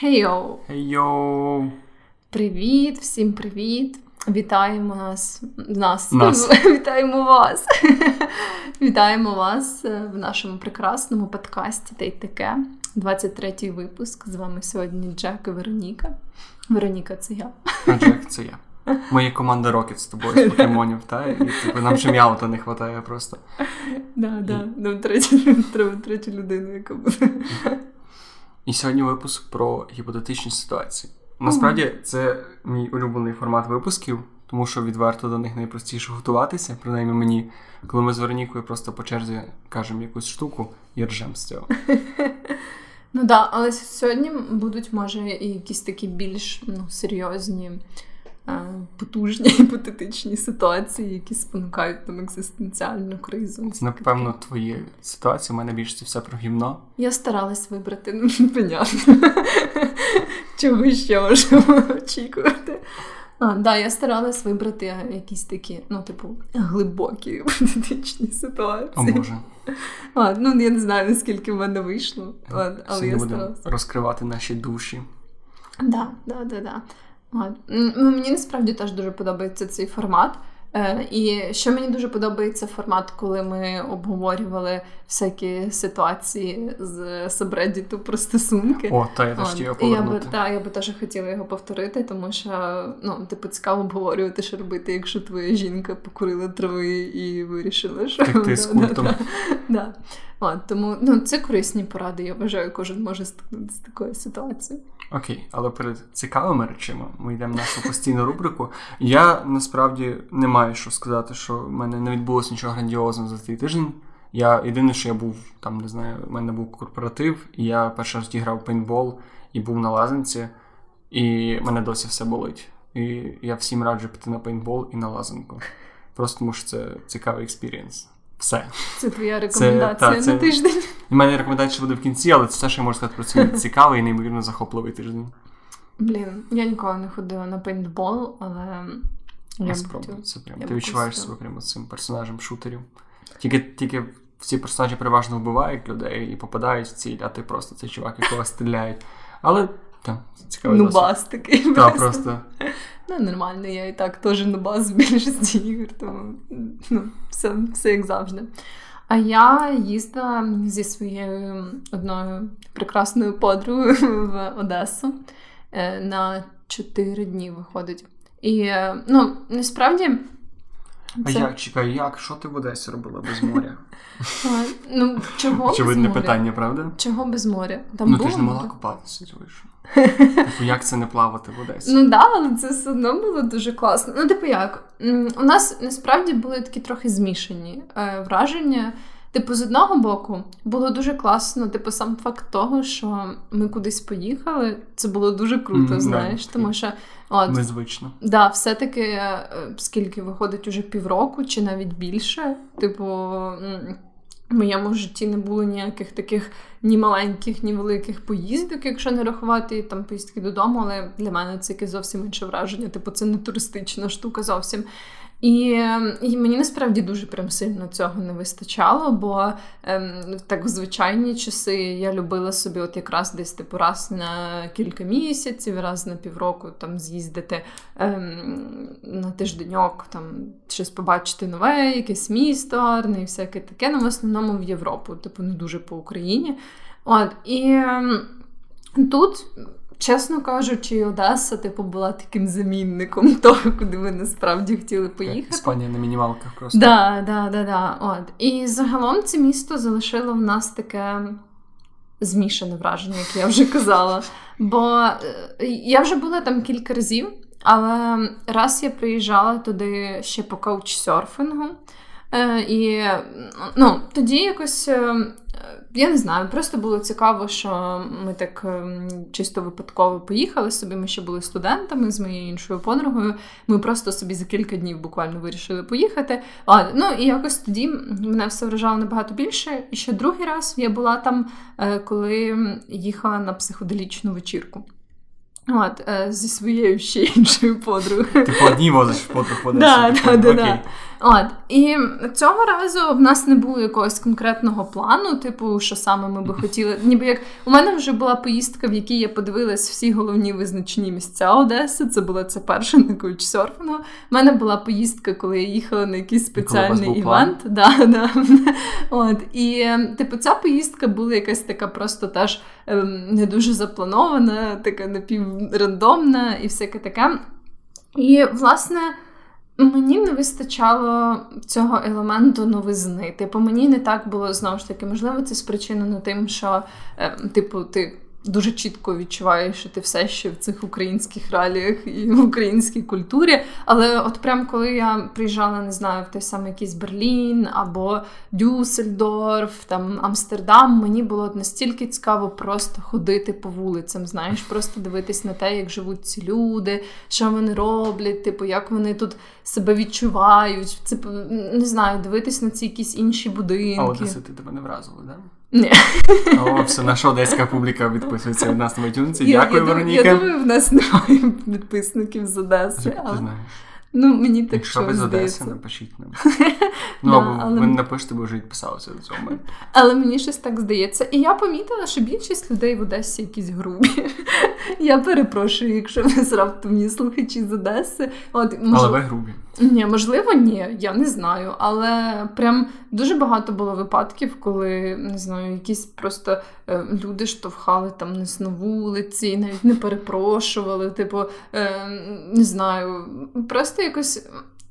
Хей-йоу! Хей-йоу! Привіт, всім привіт! Вітаємо нас. нас. Нас. Вітаємо вас. Вітаємо вас е, в нашому прекрасному подкасті та й таке. 23-й випуск. З вами сьогодні Джек і Вероніка. Вероніка, це я. А Джек, це я. Моя команда років з тобою з покемонів, та? І типу, нам ще м'яута не вистачає просто. Да, да. Нам треба третю людину, яка буде. І сьогодні випуск про гіпотетичні ситуації. Насправді, це мій улюблений формат випусків, тому що відверто до них найпростіше готуватися, принаймні мені, коли ми з Веронікою просто по черзі кажемо якусь штуку і ржем з цього. Ну так, але сьогодні будуть, може, і якісь такі більш ну, серйозні, потужні гіпотетичні ситуації, які спонукають там екзистенціальну кризу. Напевно, твої ситуації у мене більше це все про гімно. Я старалась вибрати, ну, понятно. Чого ще можемо очікувати? А, да, я старалась вибрати якісь такі, ну, типу, глибокі політичні ситуації. О Боже. А, ну, я не знаю, наскільки в мене вийшло. але Сьогодні я будемо старалась. розкривати наші душі. Да, да, да, да. Ну, Мені насправді теж дуже подобається цей формат. Е, і що мені дуже подобається формат, коли ми обговорювали всякі ситуації з сабреддіту про стосунки. О, та я теж От. І я би, та, я би теж хотіла його повторити, тому що ну, типу, цікаво обговорювати, що робити, якщо твоя жінка покурила трави і вирішила, що Так ти з культом. да. Да. От, тому ну, це корисні поради. Я вважаю, кожен може стикнутися з такою ситуацією. Окей, але перед цікавими речима ми йдемо в нашу постійну рубрику. Я насправді не маю що сказати, що в мене не відбулося нічого грандіозного за цей тиждень. Я єдине, що я був там, не знаю, у мене був корпоратив, і я перший раз грав пейнтбол і був на лазанці, і мене досі все болить. І я всім раджу піти на пейнтбол і на лазанку. Просто тому що це цікавий experience. Все. Це твоя рекомендація та, це- на тиждень. У мене рекомендація буде в кінці, але це все, що я можу сказати про цей цікавий і неймовірно захопливий тиждень. Блін, я ніколи не ходила на пейнтбол, але я б Спробуй, це прям. Ти відчуваєш себе прямо цим персонажем шутерів. Тільки, тільки ці персонажі переважно вбивають людей і попадають в ціль, а ти просто цей чувак, якого стріляють. Але так, цікавий Ну, бас такий. Так, просто. Ну, нормально, я і так теж на баз в більшості ігор, тому ну, все, все як завжди. А я їздила зі своєю одною прекрасною подругою в Одесу е, на 4 дні виходить. І е, ну, насправді. А це- як, чекай, як? Що ти в Одесі робила без моря? Ну, чого без Очевидне моря? питання, правда? Чого без моря? Там ну було ти ж не могла море? купатися, вийшло. Типу, як це не плавати в Одесі? Ну да, але це все одно було дуже класно. Ну, типу, як? М, У нас насправді були такі трохи змішані е, враження. Типу, з одного боку, було дуже класно, типу, сам факт того, що ми кудись поїхали, це було дуже круто, да. знаєш, тому що от, Незвично. да, все-таки е, скільки виходить уже півроку чи навіть більше. Типу, в моєму житті не було ніяких таких ні маленьких, ні великих поїздок, якщо не рахувати там поїздки додому, але для мене це якесь зовсім інше враження. Типу, це не туристична штука зовсім. І, е, і мені насправді дуже прям сильно цього не вистачало, бо ем, так в звичайні часи я любила собі, от якраз десь типу раз на кілька місяців, раз на півроку там з'їздити ем, на тижденьок, там щось побачити нове, якесь місто гарне і всяке таке. Ну, в основному в Європу, типу, не дуже по Україні. От, і ем, тут. Чесно кажучи, Одеса, типу, була таким замінником того, куди ми насправді хотіли поїхати. Іспанія на мінімалках просто. Да, да, да, да. От. І загалом це місто залишило в нас таке змішане враження, як я вже казала. Бо е, я вже була там кілька разів, але раз я приїжджала туди ще по каучсерфінгу. Е, і ну, тоді якось, е, я не знаю, просто було цікаво, що ми так е, чисто випадково поїхали собі. Ми ще були студентами з моєю іншою подругою. Ми просто собі за кілька днів буквально вирішили поїхати. А, ну і якось тоді мене все вражало набагато більше. І ще другий раз я була там, коли їхала на психоделічну вечірку. От, зі своєю ще іншою подругою. Ти по одній возиш подруг в Да, да, да, да. От, і цього разу в нас не було якогось конкретного плану, типу, що саме ми би хотіли. Ніби як у мене вже була поїздка, в якій я подивилась всі головні визначні місця Одеси. Це була це перша на каучсерфінгу. У мене була поїздка, коли я їхала на якийсь спеціальний івент. Да, да. От, і е, типу, ця поїздка була якась така просто теж ем, не дуже запланована, така напіврандомна і всяке таке. І, власне. Мені не вистачало цього елементу новизни. Типу, мені не так було знову ж таки, можливо, це спричинено тим, що е, типу, ти дуже чітко відчуваєш, що ти все ще в цих українських реаліях і в українській культурі. Але от прям коли я приїжджала, не знаю, в той самий якийсь Берлін або Дюссельдорф, там Амстердам, мені було настільки цікаво просто ходити по вулицям, знаєш, просто дивитись на те, як живуть ці люди, що вони роблять, типу, як вони тут себе відчувають. Це не знаю, дивитись на ці якісь інші будинки. А Одеси ти тебе не вразило, да? Ні. О, все, наша одеська публіка відписується від нас на iTunes. Дякую, Вероніка. Я думаю, в нас немає підписників з Одеси. Ти Але... знаєш? Ну, мені так Якщо ви з Одеси, напишіть нам. Ну, Да, або але- ви не напишете, бо вже відписалися до цього моменту. Але мені щось так здається. І я помітила, що більшість людей в Одесі якісь грубі. Я перепрошую, якщо ви раптом слухачі з Одеси. От, Але ви грубі. ні, можливо, ні, я не знаю. Але прям дуже багато було випадків, коли не знаю, якісь просто е, люди штовхали там нас на вулиці, навіть не перепрошували. Типу, е, не знаю, просто якось.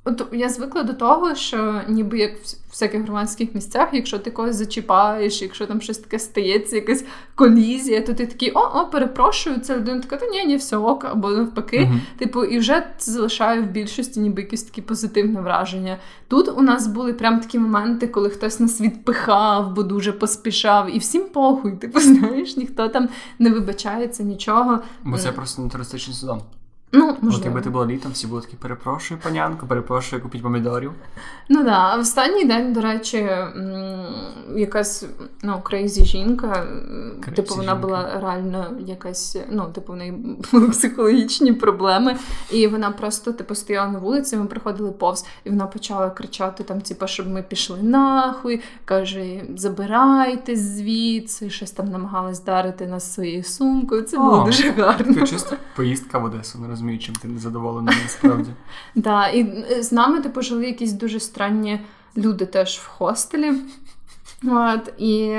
От я звикла до того, що ніби як в всяких громадських місцях, якщо ти когось зачіпаєш, якщо там щось таке стається, якась колізія, то ти такий о, о, перепрошую, це людина така, та ні, ні, все ок, або навпаки. Мгм. Типу, і вже це залишає в більшості ніби якесь таке позитивне враження. Тут у нас були прям такі моменти, коли хтось нас відпихав, бо дуже поспішав, і всім похуй. Типу, знаєш, ніхто там не вибачається нічого. Бо це просто не туристичний сезон. Ну, От якби ти була літом, всі були такі, перепрошую, панянко, перепрошую, купіть помідорів. Ну да, а в останній день, до речі, якась ну, крейзі жінка, Crazy типу, вона жінка. була реально якась, ну, типу, в неї були психологічні проблеми, і вона просто типу стояла на вулиці, ми приходили повз, і вона почала кричати там, типу, щоб ми пішли нахуй. каже: забирайтесь звідси, щось там намагалась дарити нас своєю сумкою. Це було дуже гарно. Така чиста поїздка в Одесу, не розумію, чим ти незадоволений насправді. Да, і з нами типу жили якісь дуже странні люди теж в хостелі. От, і,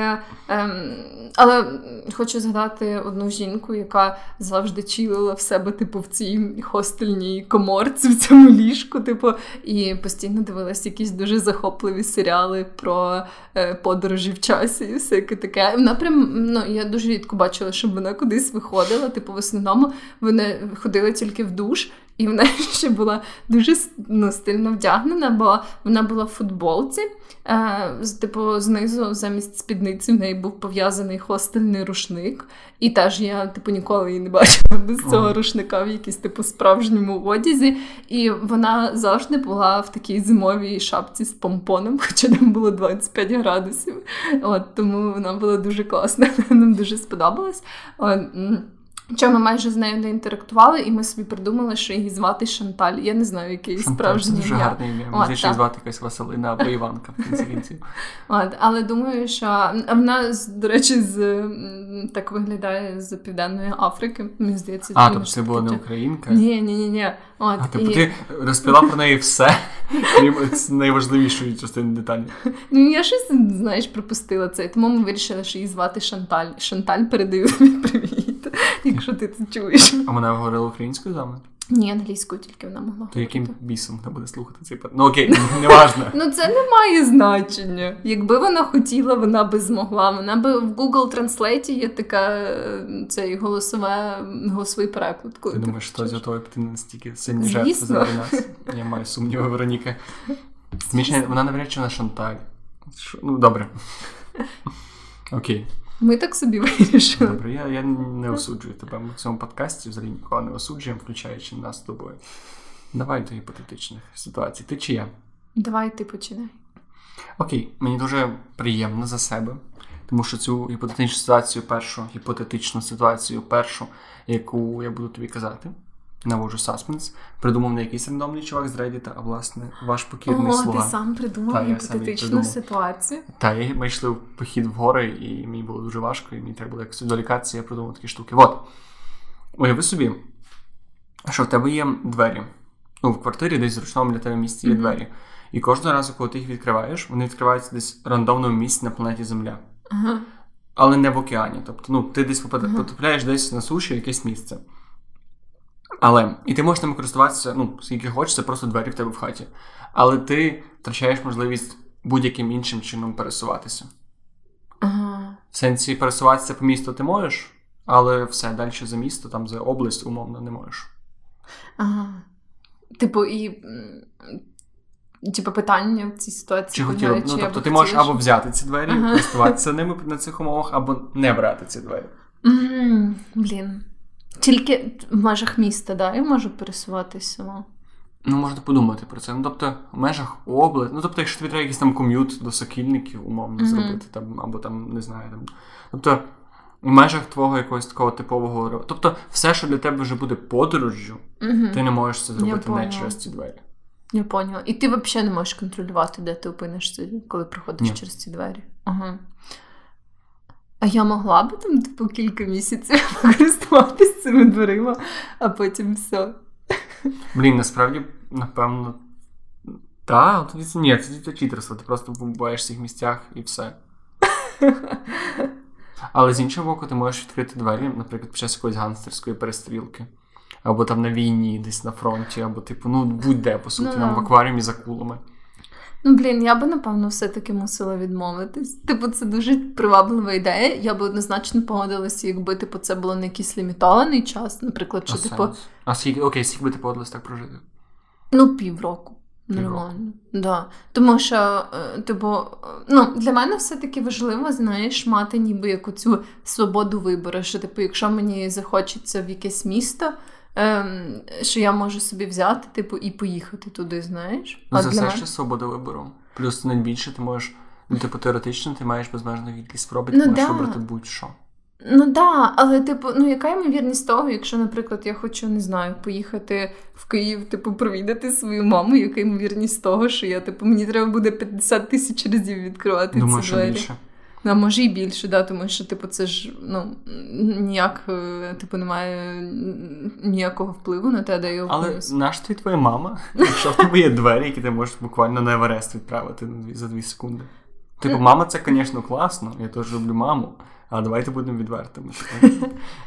ем, але хочу згадати одну жінку, яка завжди чилила в себе, типу, в цій хостельній коморці, в цьому ліжку, типу, і постійно дивилась якісь дуже захопливі серіали про е, подорожі в часі і всяке таке. Вона прям, ну, я дуже рідко бачила, щоб вона кудись виходила. Типу, в основному вони ходили тільки в душ. І вона ще була дуже ну, стильно вдягнена, бо вона була в футболці. Е, типу, знизу замість спідниці в неї був пов'язаний хостельний рушник. І теж я типу, ніколи її не бачила без цього рушника в якійсь типу справжньому одязі. І вона завжди була в такій зимовій шапці з помпоном, хоча там було 25 градусів. От, тому вона була дуже класна, нам дуже сподобалась. От, Що ми майже з нею не інтерактували, і ми собі придумали, що її звати Шанталь. Я не знаю, яке її ім'я. це дуже гарне ім'я. Може здається, звати якась Василина або Іванка в кінці кінців. От, але думаю, що вона, до речі, з так виглядає з Південної Африки. Мені здається, А, тобто це була не українка? Ні, ні, ні, ні. От, А, типу, і... ти розповіла про неї все, крім найважливішої частини деталі. Ну, я щось, знаєш, пропустила це. Тому ми вирішили, що її звати Шанталь. Шанталь передаю тобі привіт, якщо ти це чуєш. А вона говорила українською з вами? Ні, англійською тільки вона могла. То яким бісом вона буде слухати цей пад? Ну окей, неважно. Ну, це не має значення. Якби вона хотіла, вона би змогла. Вона би в Google Translate є така е, цей голосове, голосовий переклад. Ти ти думаєш, з того піти настільки сильні жертви заради нас? Я маю сумніви, Вероніка. Смішно, вона навряд чи на Шанталь. Ну, добре. Окей, Ми так собі вирішили. добре. Я, я не осуджую тебе. Ми в цьому подкасті взагалі нікого не осуджуємо, включаючи нас з тобою. Давай до гіпотетичних ситуацій. Ти чи я? Давай ти починай. Окей, мені дуже приємно за себе, Тому що цю гіпотетичну ситуацію, першу гіпотетичну ситуацію, першу, яку я буду тобі казати, наводжу саспенс, придумав не якийсь рандомний чувак з Reddit, а власне ваш покірний О, слуга. ти сам придумав Та, я гіпотетичну ситуацію. Та, і ми йшли в похід в гори, і мені було дуже важко, і мені треба було якось відволікатися, я придумав такі штуки. От. Уяви собі, що в тебе є двері. Ну, в квартирі десь в зручному для тебе місці є Мгм. двері. І кожного разу, коли ти їх відкриваєш, вони відкриваються десь в рандомному місці на планеті Земля. Ага. Але не в океані. Тобто, ну, ти десь потрапляєш десь на суші якесь місце. Але і ти можеш ними користуватися, ну, скільки хочеш, це просто двері в тебе в хаті. Але ти втрачаєш можливість будь-яким іншим чином пересуватися. Ага. В сенсі пересуватися по місту ти можеш, але все далі за місто, там за область, умовно, не можеш. Ага. Типу, і. Типу, питання в цій ситуації. Чи хотіла ну тобто ти можеш або взяти ці двері, Ага. користуватися ними на цих умовах, або не брати ці двері. Мгм, Блін. Тільки в межах міста, да, я можу пересуватися сама. Ну, можна подумати про це. Ну, тобто, в межах області, ну тобто, якщо тобі треба якийсь там ком'ют до сокільників, умовно, Мгм. зробити, там, або там, не знаю, там. Тобто, в межах твого якогось такого типового. Тобто, все, що для тебе вже буде подорожжю, Угу. ти не можеш це зробити не через ці двері. Я поняла. І ти взагалі не можеш контролювати, де ти опинишся, коли проходиш Ні. через ці двері. Ага. А я могла би там, типу, кілька місяців користуватися цими дверима, а потім все. Блін, насправді, напевно. Та, тоді це ні, тоді це читерство, ти просто буваєш в цих місцях і все. Але з іншого боку, ти можеш відкрити двері, наприклад, під час якоїсь гангстерської перестрілки. Або там на війні, десь на фронті, або, типу, ну будь-де, по суті, Ну, там в акваріумі за кулами. Ну, блін, я би, напевно, все-таки мусила відмовитись. Типу, це дуже приваблива ідея. Я би однозначно погодилася, якби типу, це було не якийсь лімітований час, наприклад, А, типу, а скільки, окей, скільки би ти погодилась так прожити? Ну, півроку. Півроку. Нормально. Да. Тому що, е, типу, е, ну, для мене все-таки важливо, знаєш, мати ніби яку цю свободу вибору. Що, типу, якщо мені захочеться в якесь місто, ем, що я можу собі взяти, типу, і поїхати туди, знаєш. Ну, а це для все мене... ще свобода вибору. Плюс найбільше ти можеш, ну, типу, теоретично ти маєш безмежну кількість спроб, і ти Ну, можеш да. вибрати будь-що. Ну да, але типу, ну яка ймовірність того, якщо, наприклад, я хочу, не знаю, поїхати в Київ, типу, провідати свою маму, яка ймовірність того, що я, типу, мені треба буде 50 тисяч разів відкривати Думаю, ці що двері. більше. А може і більше, да, тому що, типу, це ж ну, ніяк, е, типу, немає ніякого впливу на те, де я Але наш твій твоя мама, якщо в тебе є двері, які ти можеш буквально на Еверест відправити на дві- за дві секунди. Типу, мама, це, звісно, класно, я теж люблю маму, але давайте будемо відвертими.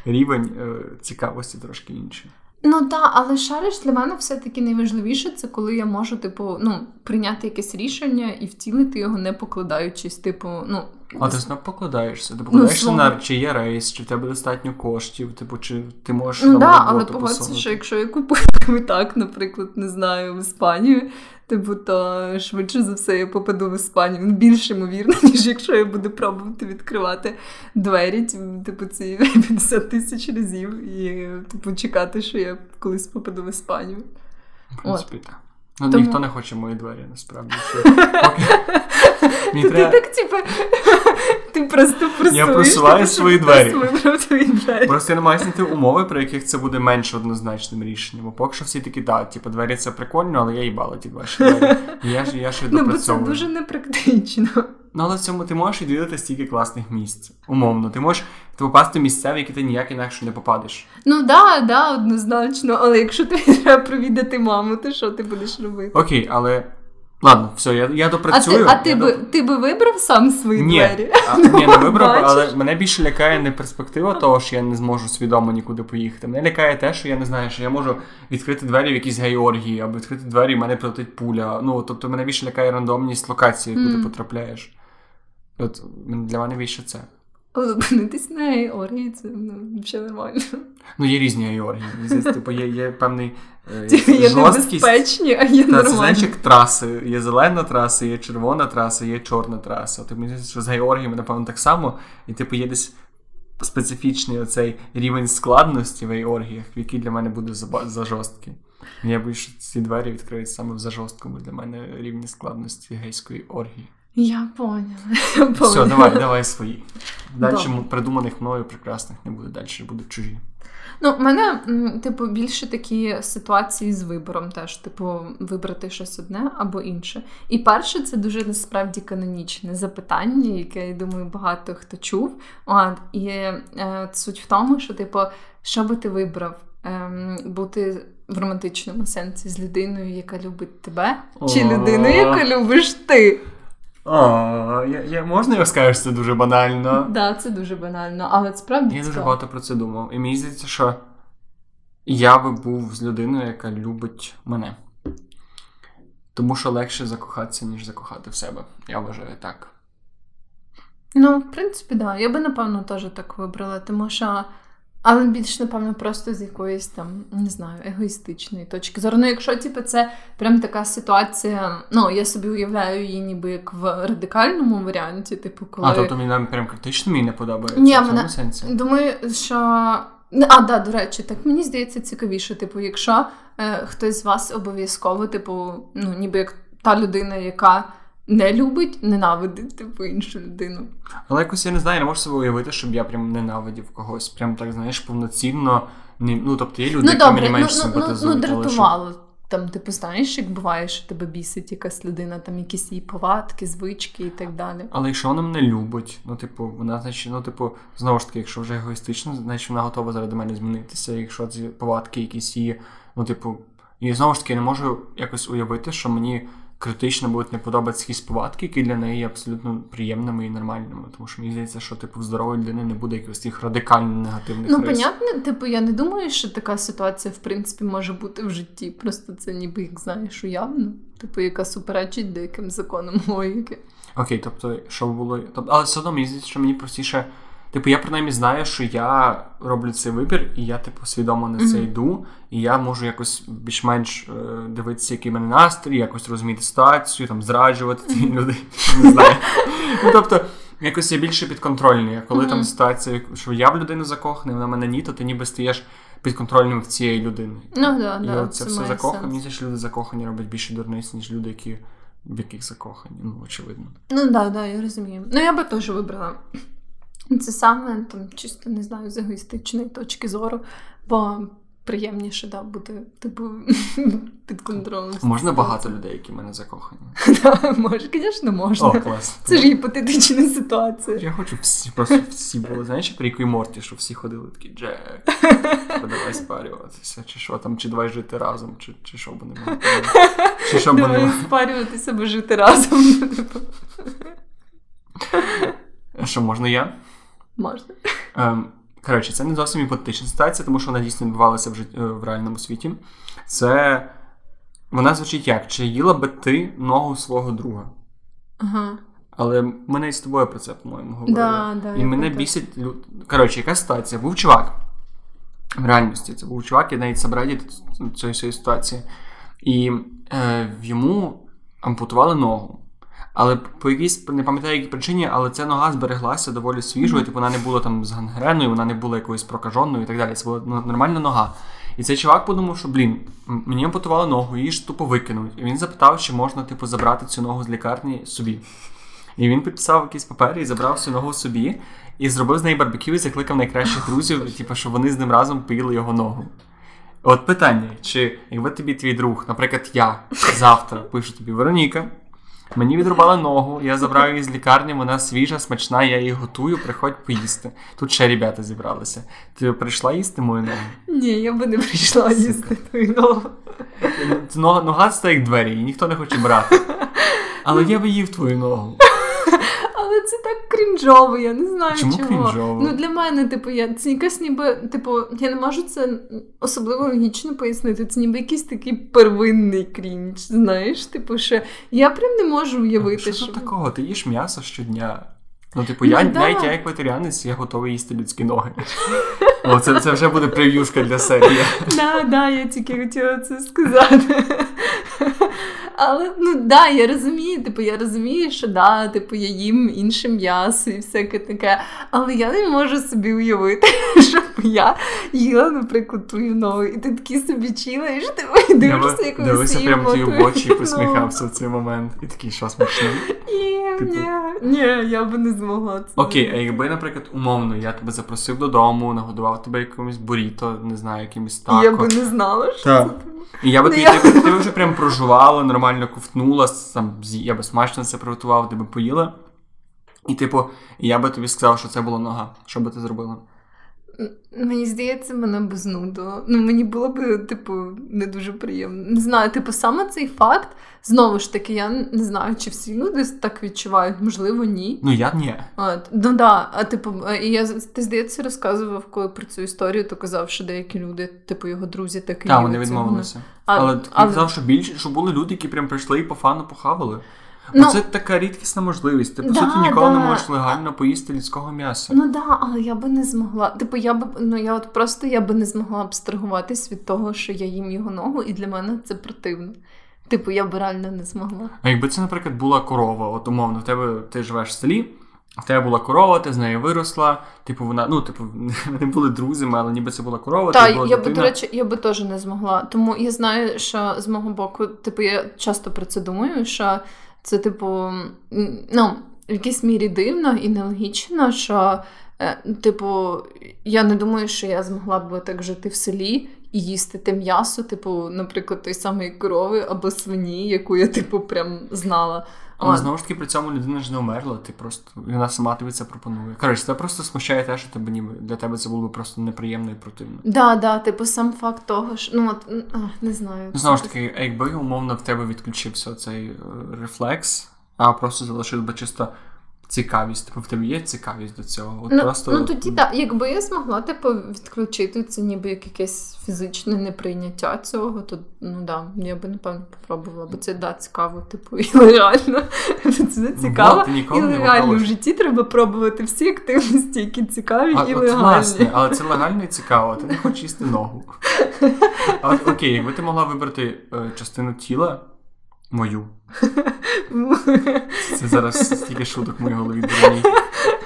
Рівень е, цікавості трошки інший. Ну так, але шариш для мене все-таки найважливіше це коли я можу, типу, ну, прийняти якесь рішення і втілити його, не покладаючись, типу, ну. А ти знову покладаєшся. Ти покладаєшся слово. на чи є рейс, чи в тебе достатньо коштів, типу, чи ти можеш Ну да, але погодься, що якщо я купую так, наприклад, не знаю, в Іспанію, типу, то швидше за все я попаду в Іспанію. Ну, більш ймовірно, ніж якщо я буду пробувати відкривати двері, типу, ці 50 тисяч разів і типу чекати, що я колись попаду в Іспанію. В принципі, так. Ну, Тому- ніхто не хоче мої двері, насправді. Що... Поки... Мені Ти так, типу, ти просто просуєш. просуваю типу, свої двері. Просто я намагаюся знайти умови, при яких це буде менш однозначним рішенням. Бо поки що всі такі, так, типу, двері це прикольно, але я їбала ті ваші двері. Я ж я ще Ну, бо це дуже непрактично. Ну, але в цьому ти можеш відвідати стільки класних місць. Умовно. Ти можеш ти попасти в місця, в які ти ніяк інакше не попадеш. Ну да, да, однозначно. Але якщо тобі треба провідати маму, то що ти будеш робити? Окей, але. Ладно, все, я, я А ти, допрацюю. а ти я би доп- ти би вибрав сам свої Ні, двері? а, ні, не вибрав, Бачиш? але мене більше лякає не перспектива того, що я не зможу свідомо нікуди поїхати. Мене лякає те, що я не знаю, що я можу відкрити двері в якійсь Георгії, або відкрити двері, і в мене прилетить пуля. Ну, тобто мене більше лякає рандомність локації, ти Мгм. потрапляєш. От для мене більше це. Але опинитись на Георгії, це ну, взагалі нормально. Ну, є різні Георгії. Типу, є, є певний е, Є жорсткість. небезпечні, а є нормальні. знаєш, як траси. Є зелена траса, є червона траса, є чорна траса. От мені що з Георгіями, напевно, так само. І типу є десь специфічний оцей рівень складності в Георгіях, який для мене буде за, за жорсткий. Я боюсь, що ці двері відкриють саме в зажорсткому для мене рівні складності гейської оргії. Я поняла. Я поняла. Все, давай, давай свої. Далі Добре. придуманих мною прекрасних не буде, далі будуть чужі. Ну, в мене, типу, більше такі ситуації з вибором теж, типу, вибрати щось одне або інше. І перше, це дуже насправді канонічне запитання, яке, я думаю, багато хто чув. От, і е, суть в тому, що, типу, що би ти вибрав? Ем, бути в романтичному сенсі з людиною, яка любить тебе, чи людиною, яку любиш ти? О, я, я, можна я скажу, що це дуже банально? Так, да, це дуже банально, але справді Я дуже багато про це думав. І мені здається, що я би був з людиною, яка любить мене. Тому що легше закохатися, ніж закохати в себе. Я вважаю так. Ну, в принципі, да. Я би, напевно, теж так вибрала, тому що. Але більш, напевно, просто з якоїсь там, не знаю, егоїстичної точки зору. Ну, якщо, типу, це прям така ситуація, ну, я собі уявляю її ніби як в радикальному варіанті, типу, коли. А тобто мені навіть прям критично мені не подобається Ні, в цьому мене- сенсі. Думаю, що. А, да, до речі, так мені здається цікавіше. Типу, якщо е, хтось з вас обов'язково, типу, ну, ніби як та людина, яка не любить, ненавидить, типу, іншу людину. Але якось я не знаю, я не можу собі уявити, щоб я прям ненавидів когось. Прям так, знаєш, повноцінно. Ну, тобто є люди, Ну які мені ну, менш ну, ну, симпатизують. ну що- дратувало. Там, типу, знаєш, як буває, що тебе бісить якась людина, там якісь її повадки, звички і так далі. Але якщо вона мене любить, ну, типу, вона, значить, ну, типу, знову ж таки, якщо вже егоїстично, значить вона готова заради мене змінитися. Якщо ці повадки якісь є, ну, типу, і знову ж таки, я не можу якось уявити, що мені критично будуть не подобатися якісь повадки, які для неї є абсолютно приємними і нормальними. Тому що мені здається, що типу в здорової людини не буде якихось тих радикально негативних Ну, рис. понятно, типу, я не думаю, що така ситуація, в принципі, може бути в житті. Просто це ніби як знаєш уявно, типу, яка суперечить деяким законам логіки. Окей, тобто, що було. Тобто, але все одно мені здається, що мені простіше. Типу, я принаймні знаю, що я роблю цей вибір, і я, типу, свідомо на це йду, і я можу якось більш-менш е, дивитися, який в мене настрій, якось розуміти ситуацію, там, зраджувати ті люди. Не знаю. Ну, тобто, якось я більше підконтрольний. Коли там ситуація, що я в людину закоханий, вона мене ні, то ти ніби стаєш підконтрольним в цієї людини. Ну, да, і да, це все закохані. здається, що люди закохані роблять більше дурниць, ніж люди, які в яких закохані. Ну, очевидно. Ну да, да, я розумію. Ну я би теж вибрала. Це саме там чисто не знаю, з егоїстичної точки зору, бо приємніше да, бути, типу, під контролем. Можна багато людей, які мене закохані. Да, може, звісно, можна. О, клас. Це ж гіпотетична ситуація. Я хочу всі, просто всі були. Знаєш, як Ріку і Морті, що всі ходили такі Джек, давай спарюватися, чи що там, чи давай жити разом, чи, чи що б не було. Чи що б спарюватися або жити разом. Типу, Що можна я? Можна. Ем, коротше, це не зовсім гіпотетична ситуація, тому що вона дійсно відбувалася в, жит- е, в реальному світі. Це вона звучить як: чи їла би ти ногу свого друга? Ага. Але ми не з тобою про це, по-моєму, говорили. Да, да, і мене бісить. лю- Коротше, яка ситуація? Був чувак. В реальності це був чувак, я навіть собраді цієї ситуації. І е, йому ампутували ногу. Але по якійсь не пам'ятаю якій причині, але ця нога збереглася доволі свіжою, типу вона не була там з гангреною, вона не була якоюсь прокаженою і так далі. Це була нормальна нога. І цей чувак подумав, що блін, мені ампутували ногу, її ж тупо викинуть. І він запитав, чи можна типу забрати цю ногу з лікарні собі. І він підписав якісь папери і забрав цю ногу собі, і зробив з неї барбекю і закликав найкращих друзів, типу, щоб вони з ним разом поїли його ногу. От питання: чи якби тобі твій друг, наприклад, я завтра пишу тобі Вероніка, мені відрубали ногу, я забрав її з лікарні, вона свіжа, смачна, я її готую, приходь поїсти. Тут ще ребята зібралися. Ти прийшла їсти мою ногу? Ні, я би не прийшла їсти твою ногу. Нога, нога це як двері, її ніхто не хоче брати. Але я би їв твою ногу. Але це так крінжово, я не знаю Чому чого. крінжово? Ну для мене, типу, я це якась ніби, типу, я не можу це особливо логічно пояснити. Це ніби якийсь такий первинний крінж. Знаєш, типу, що я прям не можу уявити, Що що тут такого? Ти їш м'ясо щодня. Ну, типу, я Ну, да. навіть я як вегетаріанець, я готовий їсти людські ноги. О, це, це вже буде прев'юшка для серії. Да, да, я тільки хотіла це сказати. Але ну да, я розумію, типу, я розумію, що да, типу, я їм інше м'ясо і всяке таке. Але я не можу собі уявити, щоб я їла, наприклад, твою ногу, і ти такий собі чилаєш, ти дивишся якоюсь Дивився своєю прямо тобі в очі і посміхався в цей момент. І такий, що смішно. Ні, Типу- ні, ні, я би не змогла це. Окей, а якби, наприклад, умовно, я тебе запросив додому, нагодував тебе якимось буріто, не знаю, якимось тако. Я би не знала, що Так. це. І я би Ну, ти, вже прям прожувала, нормально ковтнула, сам я би смачно це приготував, ти би поїла. І, типу, я би тобі сказав, що це була нога. Що би ти зробила? Мені здається, мене б знудило. Ну, мені було б, типу, не дуже приємно. Не знаю, типу, саме цей факт, знову ж таки, я не знаю, чи всі люди так відчувають, можливо, ні. Ну, я ні. От, ну да, а типу, е, і я ти здається розказував, коли про цю історію, то казав, що деякі люди, типу його друзі, так і Так, вони відмовилися. А- але ти але- казав, що більше, що були люди, які прям прийшли і по фану похавали. Ну- це така рідкісна можливість. Ти, по Да, суті, ніколи не можеш легально поїсти людського м'яса. Ну да, але я би не змогла. Типу, я б ну я от просто я би не змогла абстрагуватись від того, що я їм його ногу, і для мене це противно. Типу, я б реально не змогла. А якби це, наприклад, була корова, от умовно, в тебе ти живеш в селі, в тебе була корова, ти з нею виросла. Типу, вона, ну, типу, не були друзями, але ніби це була корова, Та ти була я би, до речі, я би теж не змогла. Тому я знаю, що з мого боку, типу, я часто про це думаю, що це, типу, ну, в якійсь мірі дивно і нелогічно, що, е, типу, я не думаю, що я змогла б так жити в селі. І їсти те м'ясо, типу, наприклад, той самої корови або свині, яку я, типу, прям знала. Але знову ж таки при цьому людина ж не умерла, ти просто вона сама тобі це пропонує. Коротше, це просто смущає те, що тебе ніби для тебе це було би просто неприємно і противно. Да, да, типу, сам факт того, що ну от не знаю. Ну, знову ж таки, якби умовно в тебе відключився цей е, рефлекс, а просто залишив би чисто цікавість. Типу в тебе є цікавість до цього. От Ну, просто... ну тоді так, якби я змогла типу, відключити це ніби як якесь фізичне неприйняття цього, то ну да, я би напевно попробувала, бо це да, цікаво, типу, і реально. Це цікаво. Ну, і легально в житті треба пробувати всі активності, які цікаві А, і от, легальні. власне, але це легально і цікаво, ти не хочеш їсти ногу. А окей, якби ти могла вибрати е, частину тіла мою, це зараз стільки шуток в моїй голові дурні.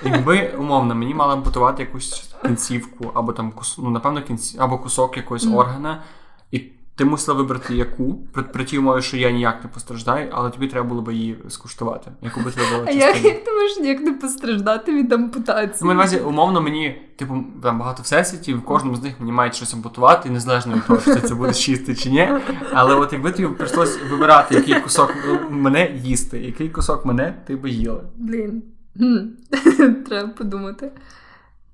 Якби умовно мені мали ампутувати якусь кінцівку, або там ну, напевно, кінці... або кусок якогось органа, ти мусила вибрати яку, при, при тій умові, що я ніяк не постраждаю, але тобі треба було б її скуштувати. Яку би ти вибрала А як, як ти можеш ніяк не постраждати від ампутації? Ну, на увазі, умовно, мені, типу, там багато всесвітів, в кожному з них мені мають щось ампутувати, і незалежно від того, чи це буде чисти чи ні. Але от якби тобі прийшлось вибирати, який кусок мене їсти, який кусок мене ти би їла. Блін. Треба подумати.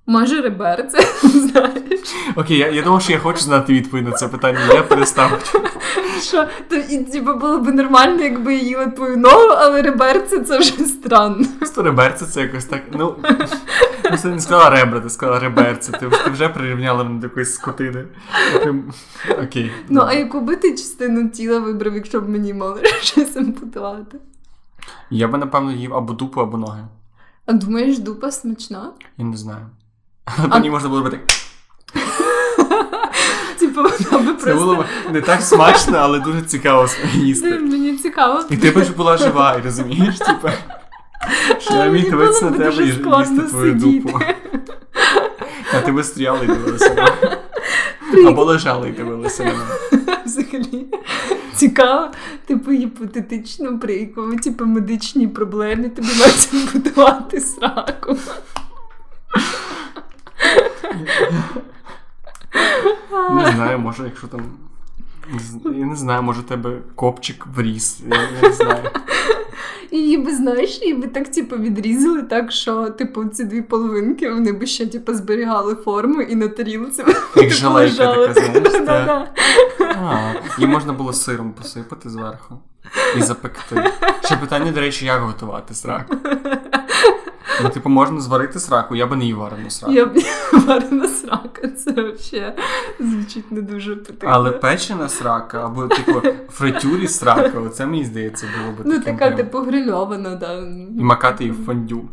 Може, реберце, знаєш. Окей, я, я думав, що я хочу знати відповідь на це питання, я перестав. Що? То, і, типу, було б нормально, якби я їла твою ногу, але реберце це вже странно. Просто реберце це якось так. Ну, ну ти не сказала ребра, ти сказала реберце. Ти, ти вже прирівняла мене до якоїсь скотини. Окей. Ну, а яку би ти частину тіла вибрав, якщо б мені мали щось ампутувати? Я би, напевно, їв або дупу, або ноги. А думаєш, дупа смачна? Я не знаю. Але по ній можна було так. Типу, вона Це було не так смачно, але дуже цікаво їсти. Мені цікаво. І ти б була жива, і розумієш, типу, що я міг дивитися на тебе і їсти твою дупу. А ти би стояла і дивилася. Або лежала і дивилася на мене. Взагалі цікаво, типу, гіпотетично, при якому типу, медичній проблемі тобі мають ампутувати сраку. Не знаю, може, якщо там. Я не знаю, може тебе копчик вріс. Я, не знаю. І її би, знаєш, її би так, типу, відрізали так, що, типу, ці дві половинки вони би ще, типу, зберігали форму і на тарілці. Як желейка така, знаєш, та- А, її можна було сиром посипати зверху і запекти. Ще питання, до речі, як готувати сраку. Ну, типу, можна зварити сраку, я би не їв варену сраку. Я б варена срака, це взагалі звучить не дуже апетитно. Але печена срака, або, типу, фритюрі срака, оце мені здається, було б Ну, таким така, прям. типу, грильована, да. І макати її в фондю.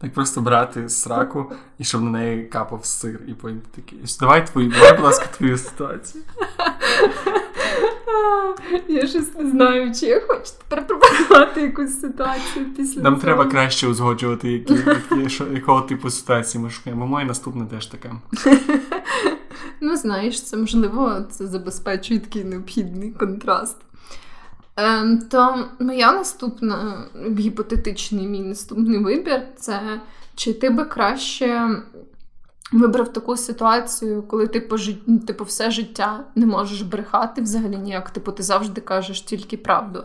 Так просто брати сраку, і щоб на неї капав сир, і потім такий. Давай твою, давай, будь ласка, твою ситуацію. Я щось не знаю, чи я хочу тепер пропонувати якусь ситуацію після. Нам цього. треба краще узгоджувати, які, які, що, якого типу ситуації ми шукаємо. Моє наступне теж таке. Ну, знаєш, це можливо, це забезпечує такий необхідний контраст. Ем, то моя наступна гіпотетичний мій наступний вибір це чи ти би краще вибрав таку ситуацію, коли ти по жит- типу, все життя не можеш брехати взагалі ніяк, типу, ти завжди кажеш тільки правду.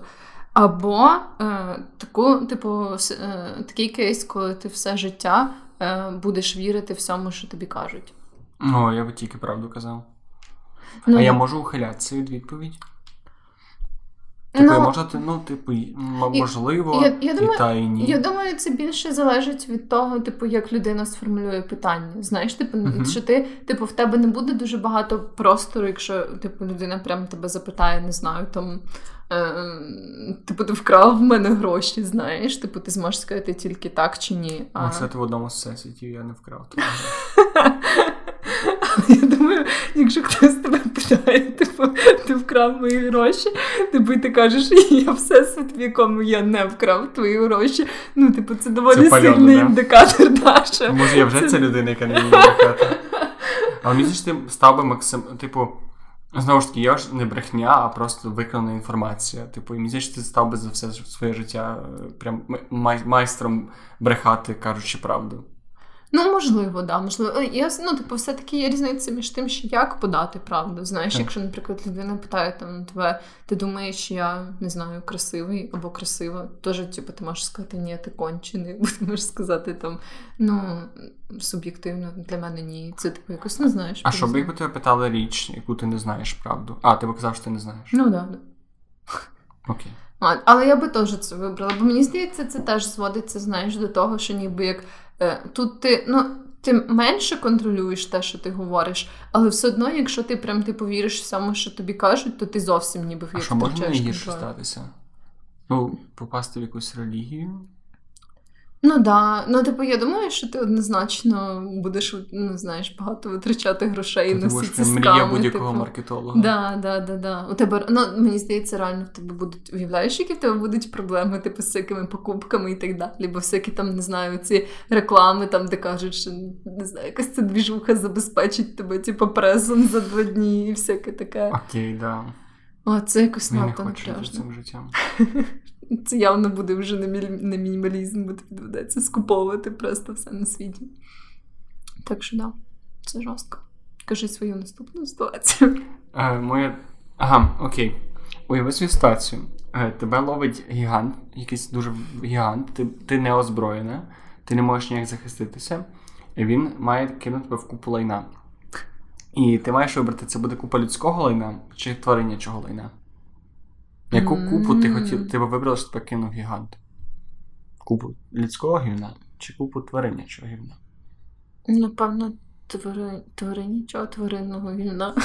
Або е, таку, типу, е, такий кейс, коли ти все життя е, будеш вірити всьому, що тобі кажуть. Ну, я би тільки правду казав. Ну, а я можу ухилятися від відповіді? Типу, ну, можу, ти- ну, типу, можливо, я- я думаю- і та, і ні. Я думаю, це більше залежить від того, типу, як людина сформулює питання. Знаєш, типу, Мгм. що ти, типу, в тебе не буде дуже багато простору, якщо типу людина прямо тебе запитає, не знаю, там. Е, типу, ти вкрав в мене гроші, знаєш, типу, ти зможеш сказати тільки так чи ні. А... Ну, кстати, в одному з всесвітів я не вкрав. тому- Я думаю, якщо хтось тебе питає, типу, ти вкрав мої гроші, типу, і ти кажеш, я всесвіт, в якому я не вкрав твої гроші. Ну, типу, це доволі Це сильний да? індикатор, да, що Може, я вже Це- ця людина, яка не вміє брехати. Але мені здається, ти став би максим... Типу, знову ж таки, я ж не брехня, а просто виконана інформація. Типу, і мені здається, ти став би за все своє життя е, прям май- майстром брехати, кажучи правду. Ну, можливо, да, можливо. Я, ну, типу, все-таки є різниця між тим, що як подати правду. Знаєш, Так. якщо, наприклад, людина питає там тебе, ти думаєш, я не знаю, красивий або красива, теж, типу, ти можеш сказати, ні, ти кончений, або ти можеш сказати там, ну, суб'єктивно, для мене ні. Це типу якось не знаєш. А що б якби тебе питали річ, яку ти не знаєш правду? А, ти б казав, що ти не знаєш. Ну, да, да. Окей. А, але я би теж це вибрала, бо мені здається, це теж зводиться, знаєш, до того, що ніби як е, тут ти, ну, ти менше контролюєш те, що ти говориш, але все одно, якщо ти прям ти повіриш всьому, що тобі кажуть, то ти зовсім ніби А що можна втрачаєш найгірше статися? Ну, попасти в якусь релігію. Ну да. Ну, типу, я думаю, що ти однозначно будеш ну, знаєш, багато витрачати грошей Ти на всі ці прям мрія сками. будь-якого типу. маркетолога. Да, да, да, да. У тебе, ну, мені здається, реально в тебе будуть, уявляєш, які в тебе будуть проблеми, типу, з всякими покупками і так далі. Бо всякі там, не знаю, ці реклами, там, де кажуть, що не знаю, якась ця двіжуха забезпечить тебе, типу, презом за два дні і всяке таке. Окей, да. О, це якось не надто напряжно. цим життям. Це явно буде вже не, мінімалізм, бо тобі доведеться скуповувати просто все на світі. Так що да, це жорстко. Кажи свою наступну ситуацію. Е, моє... Ага, окей. Уяви свою ситуацію. Е, тебе ловить гігант, якийсь дуже гігант, ти, ти не озброєна, ти не можеш ніяк захиститися, і він має кинути тебе в купу лайна. І ти маєш вибрати, це буде купа людського лайна чи тваринячого лайна. Яку купу ти хотів, ти би вибрала, що тебе кинув гігант? Купу людського гівна чи купу тваринячого гівна? Напевно, твари... тваринічого тваринного вільна.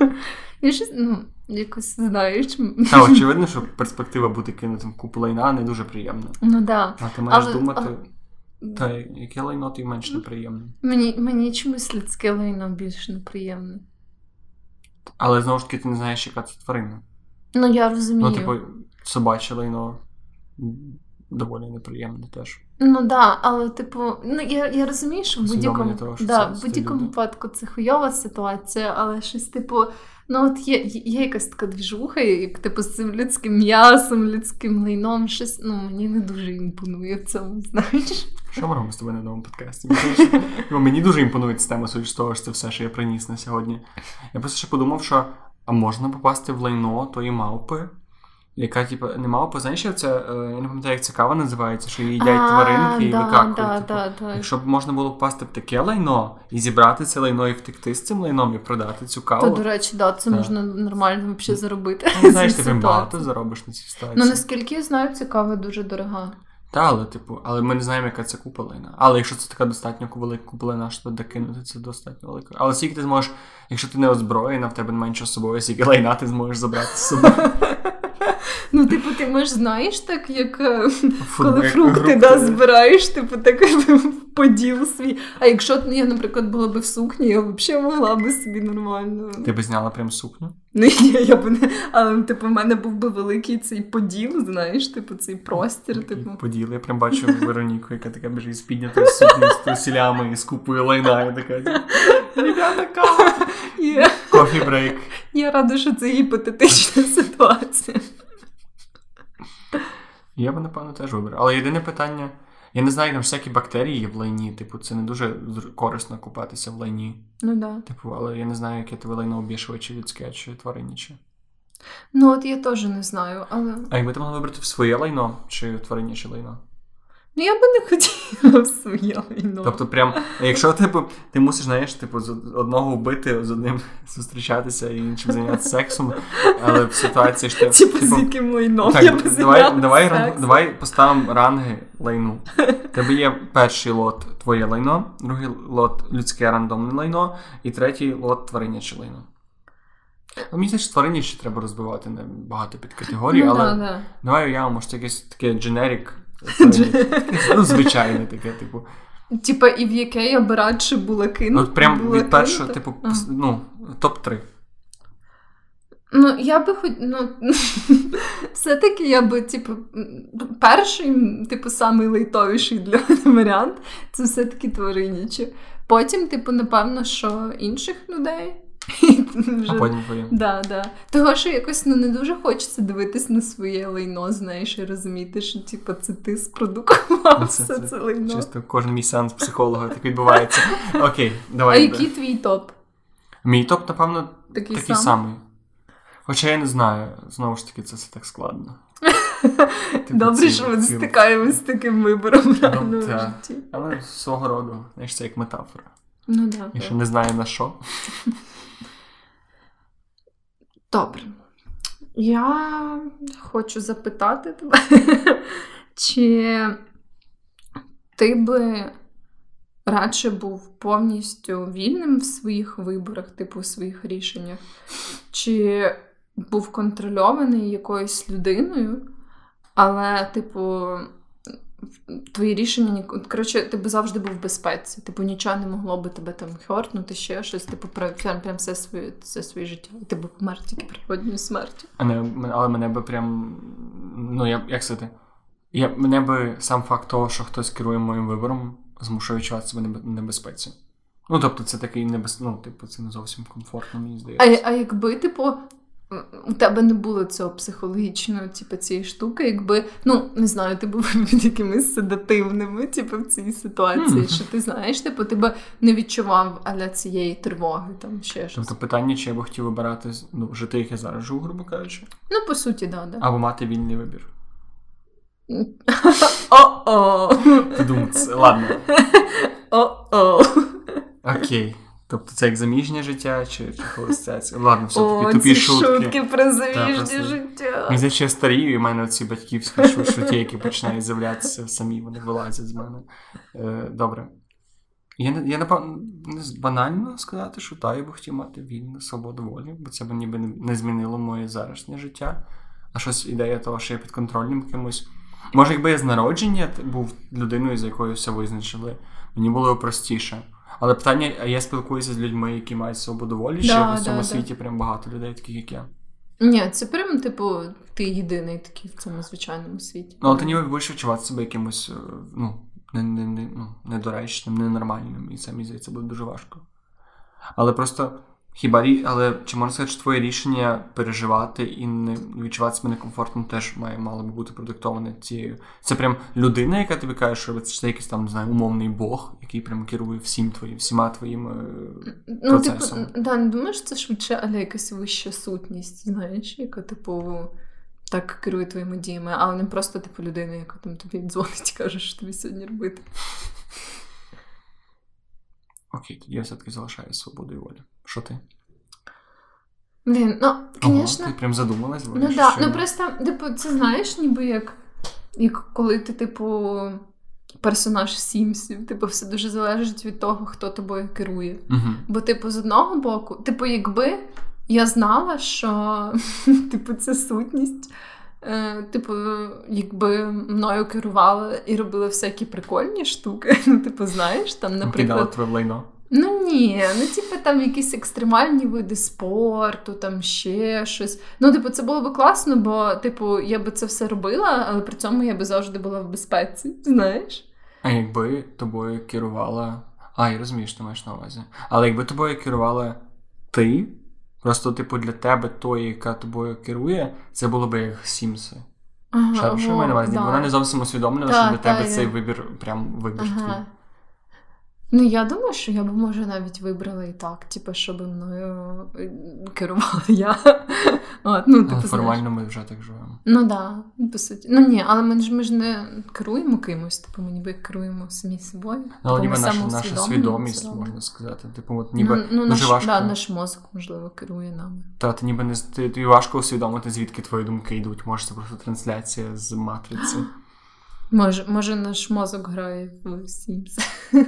Я щось, ну, якось знаєш. Та очевидно, що перспектива бути кинутим купу лайна не дуже приємна. Ну да. А ти маєш Але- думати, але- та яке лайно тобі менш неприємне. Мені, мені чомусь людське лайно більш неприємне. Але знову ж таки, ти не знаєш, яка це тварина. Ну, я розумію. Ну, типу, собаче лайно доволі неприємне теж. Ну да, але типу, ну я, я розумію, що в будь-якому того, що да, в будь-якому випадку це хуйова ситуація, але щось, типу, ну от є, є якась така двіжуха, як типу з цим людським м'ясом, людським лайном, щось ну мені не дуже імпонує в цьому, знаєш. Що ми робимо з тобою на новому подкасті? Мені Мені дуже імпонує ця тема, судячи з того, що це все, що я приніс на сьогодні. Я просто ще подумав, що а можна попасти в лайно тої мавпи, яка, типу, не мавпа, знаєш, це, е, я не пам'ятаю, як це кава називається, що її їдять тваринки і викакують. типу. Якщо б можна було попасти в таке лайно і зібрати це лайно і втекти з цим лайном і продати цю каву, То, до речі, да, це можна нормально взагалі заробити. ну, знаєш, ти багато заробиш на цій ситуації. Ну, наскільки я знаю, ця кава дуже дорога. Та, але, типу, але ми не знаємо, яка це купа лайна. Але якщо це така достатньо велика купалина, лайна, щоб докинути, це достатньо велика. Але скільки ти зможеш, якщо ти не озброєна, в тебе не менше собою, скільки лайна ти зможеш забрати з собою. Ну, типу, ти можеш знаєш, так як е, коли фрукти да, збираєш, типу, так поділ свій. А якщо ну, я, наприклад, була би в сукні, я взагалі могла би собі нормально. Ти б зняла прям сукню? Ну, ні, я б не. Але, типу, в мене був би великий цей поділ, знаєш, типу, цей простір, типу. Поділ. Я прям бачу Вероніку, яка така біжить з піднятою сукнею, з трусілями і з купою лайна. І така, ребята, кава, Я, кофі брейк. я рада, що це гіпотетична ситуація. Я би, напевно, теж вибрав. Але єдине питання, я не знаю, там всякі бактерії є в лайні, типу, це не дуже корисно купатися в лайні. Ну да. Типу, але я не знаю, яке тебе лайно обішує, чи людське, чи тваринняче. Ну, от я теж не знаю, але. А якби ти могла вибрати в своє лайно, чи твариняче лайно? Ну, я би не хотіла в своє лайно. Тобто, прям, якщо типу, ти мусиш, знаєш, типу, з одного вбити, з одним зустрічатися і іншим зайнятися сексом, але в ситуації що ти, Типу, з типу, яким лайном я би давай, давай, ран- давай поставимо ранги лайну. Тебе є перший лот твоє лайно, другий лот людське рандомне лайно, і третій лот твариняче лайно. Ну, Мені здається, що твариняче треба розбивати на багато підкатегорій, ну, але да, да. давай уявимо, це якесь таке дженерік. Ну, звичайне таке, типу. Типа, і в яке я би радше була кинута. Ну, прям була від першого, кинута. типу, А. ну, топ-3. Ну, я би хоч. Ну, все-таки я би, типу, перший, типу, самий лейтовіший для мене варіант це все-таки твариняче. Потім, типу, напевно, що інших людей. Вже... А потім твоє. Да, да. Того, що якось ну, не дуже хочеться дивитись на своє лайно, знаєш, і розуміти, що типу, це ти спродукував Ну, все це- це, це лайно. Чисто кожен мій сеанс психолога так відбувається. Окей, А давай. який твій топ? Мій топ, напевно, Такий, такий сам? самий. Хоча я не знаю, знову ж таки, це все так складно. Типу, Добре, ці- що ми ці- стикаємось з таким вибором в реальному та. житті. Але свого роду, знаєш, це як метафора. Ну да. Я ще не знаю на що. Добре. Я хочу запитати тебе, чи ти би радше був повністю вільним в своїх виборах, типу в своїх рішеннях, чи був контрольований якоюсь людиною, але, типу, твої рішення ні- коротше, ти би завжди був в безпеці. Типу, нічого не могло би тебе там хортнути, ще щось, типу, прям, прям, все своє, все своє життя. І ти би помер тільки природньою смертю. А не- але мене би прям. Ну, я, як сказати? Я, мене би сам факт того, що хтось керує моїм вибором, змушує відчувати себе небезпеці. Ну, тобто, це такий небез... Ну, типу, це не зовсім комфортно, мені здається. а якби, типу, у тебе не було цього психологічного, типу, цієї штуки, якби, ну, не знаю, ти був під якимись седативними, типу, в цій ситуації, що ти знаєш, типу, ти би не відчував аля цієї тривоги, там ще щось. Тобто питання, чи я би хотів вибирати ну, жити, як я зараз живу, грубо кажучи, Ну, по суті, да, да. або мати вільний вибір. О-о! Ладно. О-о! Окей. Тобто це як заміжнє життя, чи, чи холостяцьке? Ладно, все таки тупі ці шутки. шутки про заміжнє просто- життя. Мені здається, я старію, і в мене ці батьківські шу- шутки, які починають з'являтися самі, вони вилазять з мене. Е, добре. Я, не- я напевно банально сказати, що та, я би хотів мати вільну свободу волі, бо це б ніби не, змінило моє зарашнє життя. А щось ідея того, що я під контролем кимось. Може, якби я з народження був людиною, за якою все визначили, мені було б простіше. Але питання, а я спілкуюся з людьми, які мають свободу волі, чи Да, в цьому да, світі прям багато людей, таких як я. Ні, це прям, типу, ти єдиний такий в цьому звичайному світі. Ну, але ти ніби будеш відчувати себе якимось е, ну, не, не, не, ну, недоречним, ненормальним, і це мені здається буде дуже важко. Але просто хіба але чи можна сказати, що твоє рішення переживати і не відчувати себе некомфортно теж має мало би бути продиктоване цією. Це прям людина, яка тобі каже, що це якийсь там, не знаю, умовний Бог, який прям керує всім твоїм, всіма твоїми. е, Ну, типу, да, не думаєш, це швидше, але якась вища сутність, знаєш, яка, типу, так керує твоїми діями, але не просто, типу, людина, яка там тобі дзвонить і каже, що тобі сьогодні робити. Окей, тоді я все-таки залишаю свободою волі. Що ти? Блін, ну, звісно. ти прям задумалась? Ну говориш, да, ну просто, типу, це знаєш, ніби як, як коли ти, типу, персонаж Сімсів, типу, все дуже залежить від того, хто тобою керує. Мгм. Бо, типу, з одного боку, типу, якби я знала, що типу, ця сутність е, типу, якби мною керували і робили всякі прикольні штуки. Ну, типу, знаєш, там, наприклад. в лайно. Ну ні, ну типу там якісь екстремальні види спорту, там ще щось. Ну, типу, це було би класно, бо, типу, я би це все робила, але при цьому я би завжди була в безпеці, знаєш? А якби тобою керувала. А, я розумію, що ти маєш на увазі. Але якби тобою керувала ти, просто, типу, для тебе тої, яка тобою керує, це було би як Сімси. Ага, Що, во, маю на увазі? да. Вона не зовсім усвідомлена, що для та, тебе я- цей вибір прям вибір твій. Ну, я думаю, що я б може навіть вибрала і так, типу, щоб мною е, керувала я. От, ну, типу, Але знаєш. формально ми вже так живемо. Ну да, по суті. Ну ні, але ми ж ми ж не керуємо кимось, типу ми ніби керуємо самі собою. Ну, але Типу, ніби наша, наша свідомість, можна сказати. Типу, от ніби ну, ну, дуже наш, важко. Да, наш мозок, можливо, керує нами. Та ти ніби не ти, тобі важко усвідомити, звідки твої думки йдуть. Може, це просто трансляція з матриці. Може, може наш мозок грає в Sims.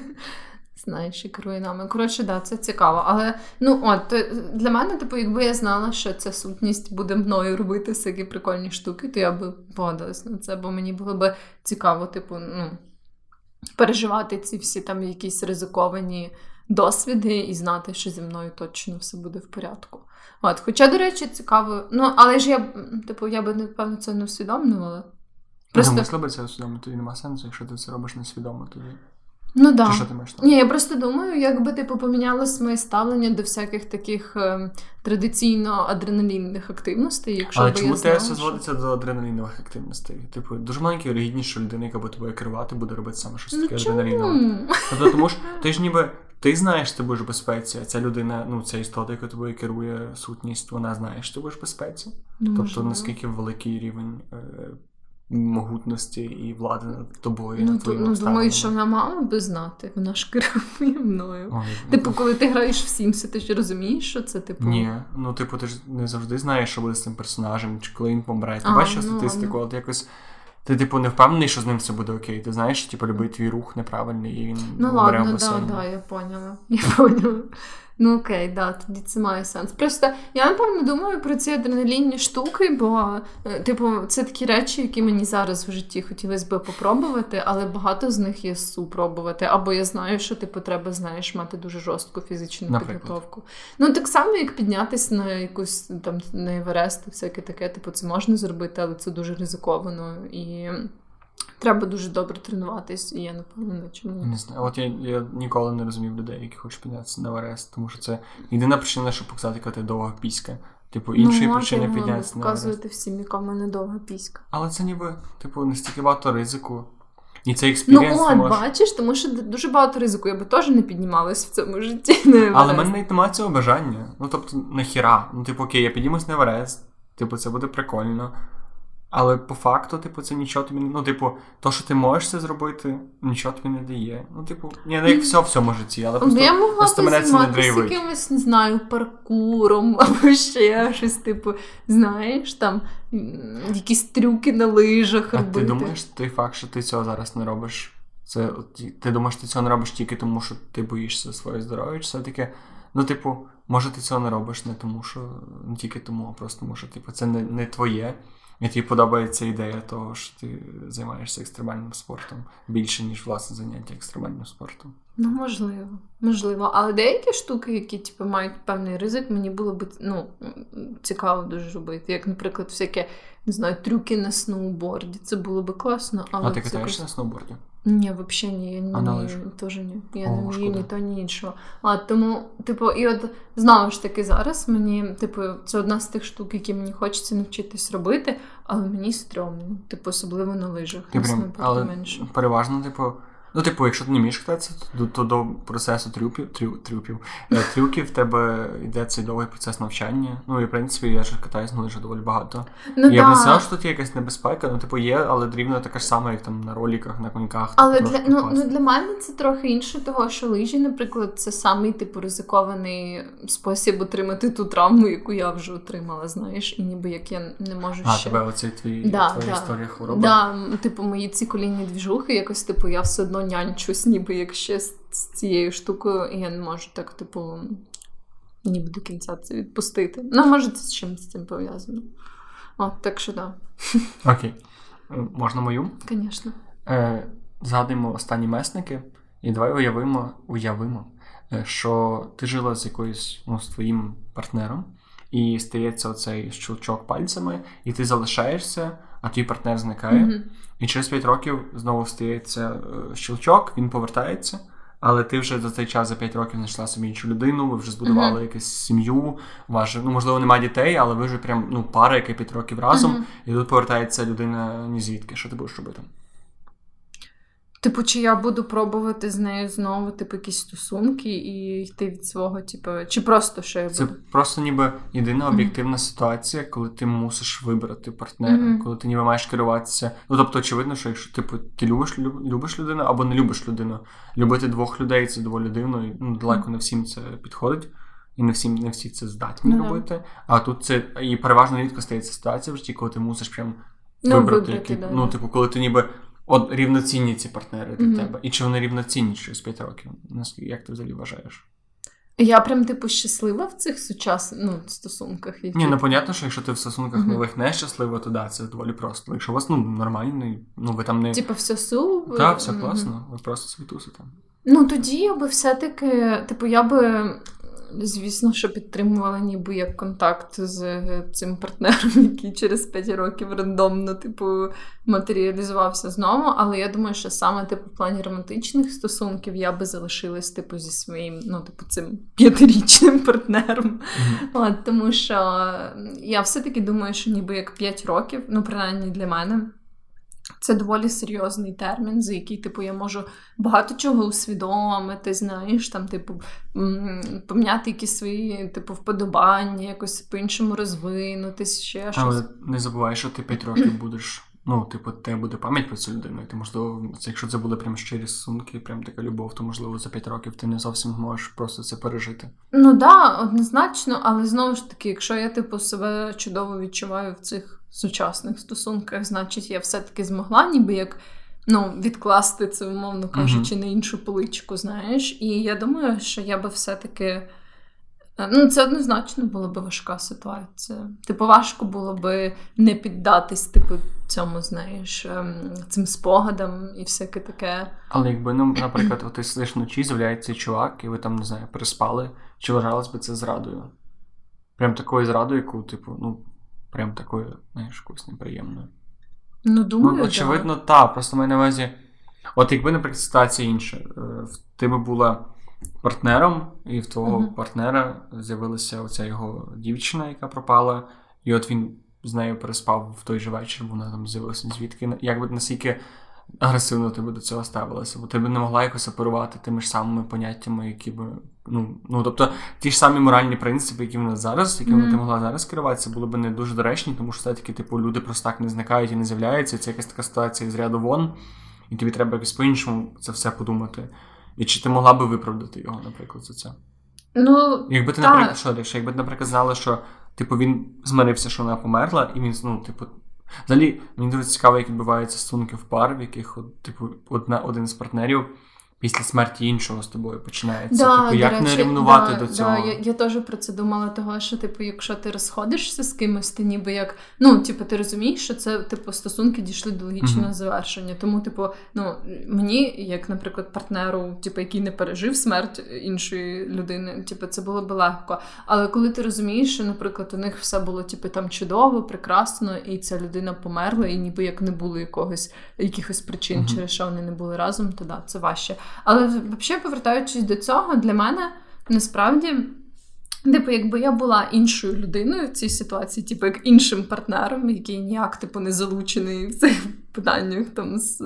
Знаєш, і керує нами. Коротше, да, це цікаво. Але ну от для мене, типу, якби я знала, що ця сутність буде мною робити всякі прикольні штуки, то я би погодилась на це, бо мені було би цікаво, типу, ну, переживати ці всі там якісь ризиковані досвіди і знати, що зі мною точно все буде в порядку. От, хоча, до речі, цікаво. Ну, але ж я, типу, я би, напевно, це не усвідомлювала. Просто... Просто- Мисло би це усвідомити, тоді нема сенсу, якщо ти це робиш несвідомо, тоді. Ну да. Чи що ти маєш Ні, я просто думаю, якби типу помінялось моє ставлення до всяких таких е, традиційно адреналінних активностей, якщо Але би чому я знала, все що- зводиться до адреналінових активностей? Типу, дуже маленький вірогідність, що людина, яка буде тобою керувати, буде робити саме щось Ну таке адреналінове. Тобто, тому ж ти ж ніби ти знаєш, що ти будеш в безпеці, а ця людина, ну ця істота, яка тобою керує сутність, вона знає, що ти будеш в безпеці. Ну, Тобто, можливо. наскільки великий рівень е, могутності і влади над тобою, Ну, над твоїми ну думаю, що вона мала би знати, вона ж керує мною. Ой, Типу, коли ти граєш в Сімси, ти ж розумієш, що це типу. Ні, ну типу, ти ж не завжди знаєш, що буде з цим персонажем, чи коли він помре. Ти бачиш ну, статистику, от якось. Ти, типу, не впевнений, що з ним все буде окей. Ти знаєш, типу, любий твій рух неправильний, і він Ну ладно, да, да, я поняла. Я поняла. Ну окей, да, тоді це має сенс. Просто я напевно думаю про ці адреналінні штуки, бо, е, типу, це такі речі, які мені зараз в житті хотілося би попробувати, але багато з них є супробувати. Або я знаю, що типу треба, знаєш, мати дуже жорстку фізичну Наприклад? підготовку. Ну так само, як піднятися на якусь там на Еверест, всяке таке, типу, це можна зробити, але це дуже ризиковано і. Треба дуже добре тренуватись, і я напевно на чому. Не знаю. От я, я ніколи не розумів людей, які хочуть піднятися на Еверест, тому що це єдина причина, щоб показати, яка ти довга піська. Типу, іншої ну, причини піднятися на показувати всім, яка в мене довга піська. Але це ніби, типу, настільки багато ризику. І цей Ну от, можеш... бачиш, тому що дуже багато ризику. Я би теж не піднімалась в цьому житті. На Але в мене навіть немає цього бажання. Ну, тобто, нахіра. Ну, типу, окей, я підіймусь на Еверест, типу, це буде прикольно. Але по факту, типу, це нічого тобі не. Ну, типу, то, що ти можеш це зробити, нічого тобі не дає. Ну, типу, ні, ну як все в цьому житті, але Ну, просто. я могла просто мене це не драйвить. якимось, не знаю, паркуром або ще щось, типу, знаєш, там якісь трюки на лижах А робити. ти думаєш, той факт, що ти цього зараз не робиш, це ти думаєш, ти цього не робиш тільки тому, що ти боїшся своє здоров'я, чи все-таки, ну, типу, може, ти цього не робиш не тому, що не тільки тому, а просто тому, що типу, це не, не твоє. І тобі подобається ідея того, що ти займаєшся екстремальним спортом більше, ніж власне заняття екстремальним спортом. Ну, можливо, можливо. Але деякі штуки, які типу, мають певний ризик, мені було б ну, цікаво дуже робити. Як, наприклад, всяке, не знаю, трюки на сноуборді. Це було б класно, але а ти це катаєшся якось- на сноуборді? Ні, взагалі ні, я лижах? теж ні. Я О, не вмію ні то, ні іншого. А тому, типу, і от знову ж таки зараз мені, типу, це одна з тих штук, які мені хочеться навчитись робити, але мені стрьомно, типу, особливо на лижах. Ти прям, але менше. переважно, типу. Ну, типу, якщо ти не вмієш кататися, то, то до процесу трюків, трю, трюків, е, трюків в тебе йде цей довгий процес навчання. Ну і в принципі я ж катаюсь на лижах доволі багато. Ну, я б не сказав, що тут є якась небезпека, ну типу є, але рівно така ж сама, як там на роліках, на коньках. Але для, ну, класно. ну, для мене це трохи інше, того, що лижі, наприклад, це самий типу ризикований спосіб отримати ту травму, яку я вже отримала, знаєш, і ніби як я не можу А, ще. тебе оцей твій Да, твоя да. історія хвороби. Да, типу, мої ці колінні двіжухи, якось, типу, я все одно нянчусь, ніби як ще з, цією штукою, і я не можу так, типу, ніби до кінця це відпустити. Ну, може, це з з цим пов'язано. О, так що да. Окей. Можна мою? Звісно. Е, Згадуємо останні месники, і давай уявимо, уявимо, е, що ти жила з якоюсь ну, з твоїм партнером, і стається оцей щелчок пальцями, і ти залишаєшся, а твій партнер зникає. Мгм. І через 5 років знову стається е, щелчок, він повертається. Але ти вже за цей час за 5 років знайшла собі іншу людину, ви вже збудували Мгм. якусь сім'ю. У ну можливо, немає дітей, але ви вже прям ну пара, яка 5 років разом, Мгм. і тут повертається людина ні звідки. Що ти будеш робити? Типу, чи я буду пробувати з нею знову, типу, якісь стосунки і йти від свого, типу, чи просто що я Це просто ніби єдина об'єктивна ситуація, коли ти мусиш вибрати партнера, Мгм. коли ти ніби маєш керуватися. Ну тобто, очевидно, що якщо типу ти любиш люб- любиш людину або не любиш людину, любити двох людей це доволі дивно, і ну, далеко не всім це підходить. І не всім не всі це здатні Ну да. робити. А тут це і переважно рідко стається ситуація в житті, коли ти мусиш прям Ну, вибрати, вибрати, який, да, ну, типу, коли ти ніби от рівноцінні ці партнери для Мгм. тебе. І чи вони рівноцінні через 5 років? Наскільки як ти взагалі вважаєш? Я прям, типу, щаслива в цих сучасних ну, стосунках. Які... Ні, ну понятно, що якщо ти в стосунках Мгм. нових нещаслива, то да, це доволі просто. Якщо у вас ну нормальний, ну ви там не Типу, все супер. так, все Мгм. класно, ви просто собі тусите. Ну тоді я би все-таки, типу, я би, звісно, що підтримувала ніби як контакт з е, цим партнером, який через 5 років рандомно, типу, матеріалізувався знову. Але я думаю, що саме типу в плані романтичних стосунків я би залишилась, типу, зі своїм, ну, типу, цим п'ятирічним партнером. От, тому що я все-таки думаю, що ніби як 5 років, ну, принаймні для мене. Це доволі серйозний термін, за який, типу, я можу багато чого усвідомити, знаєш, там, типу, поміняти якісь свої, типу, вподобання, якось по-іншому розвинутись, ще щось. Але не забувай, що ти 5 років будеш. Ну, типу, тебе буде пам'ять про цю людину, і ти можливо, якщо це буде прям щирі стосунки, прям така любов, то можливо за 5 років ти не зовсім зможеш просто це пережити. Ну так, да, однозначно, але знову ж таки, якщо я типу себе чудово відчуваю в цих сучасних стосунках, значить я все-таки змогла ніби як ну, відкласти це, умовно кажучи, на іншу поличку, знаєш. І я думаю, що я би все-таки. е, Ну, це однозначно була би важка ситуація. Типу, важко було би не піддатись, типу, цьому, знаєш, ем, цим спогадам і всяке таке. Але якби, ну, наприклад, ти сидиш вночі, з'являється чувак, і ви там, не знаю, переспали, чи вважалось би це зрадою? Прям такою зрадою, яку, типу, ну, прям такою, знаєш, якусь неприємною. Ну, думаю, Ну, очевидно, так. Просто маю на увазі. От якби, наприклад, ситуація інша, Е, ти би була партнером, і в твого Мгм. партнера з'явилася оця його дівчина, яка пропала, і от він з нею переспав в той же вечір, вона там з'явилася звідки. Якби наскільки агресивно ти би до цього ставилася? Бо ти б не могла якось оперувати тими ж самими поняттями, які би. Ну, ну тобто, ті ж самі моральні принципи, які в нас зараз, якими Мгм. ти могла зараз керуватися, були б не дуже доречні, тому що все-таки, типу, люди просто так не зникають і не з'являються. Це якась така ситуація з ряду вон, і тобі треба якось по-іншому це все подумати. І чи ти могла би виправдати його, наприклад, за це? Ну, Якби ти, Так. наприклад, що, якщо якби ти, наприклад, знала, що типу він змирився, що вона померла, і він, ну, типу. Взагалі, мені дуже цікаво, як відбуваються стосунки в пар, в яких, от, типу, одна, один з партнерів після смерті іншого з тобою починається. Да, типу, як речі, не рівнувати да, до да, цього? я, я теж про це думала, того, що, типу, якщо ти розходишся з кимось, ти ніби як. Ну, типу, ти розумієш, що це, типу, стосунки дійшли до логічного Мгм. завершення. Тому, типу, ну, мені, як, наприклад, партнеру, типу, який не пережив смерть іншої людини, типу, це було б легко. Але коли ти розумієш, що, наприклад, у них все було, типу, там чудово, прекрасно, і ця людина померла, і ніби як не було якогось якихось причин, Мгм. через що вони не були разом, то да, це важче. Але взагалі, повертаючись до цього, для мене насправді. Типу, якби я була іншою людиною в цій ситуації, типу, як іншим партнером, який ніяк типу, не залучений в цих питаннях там з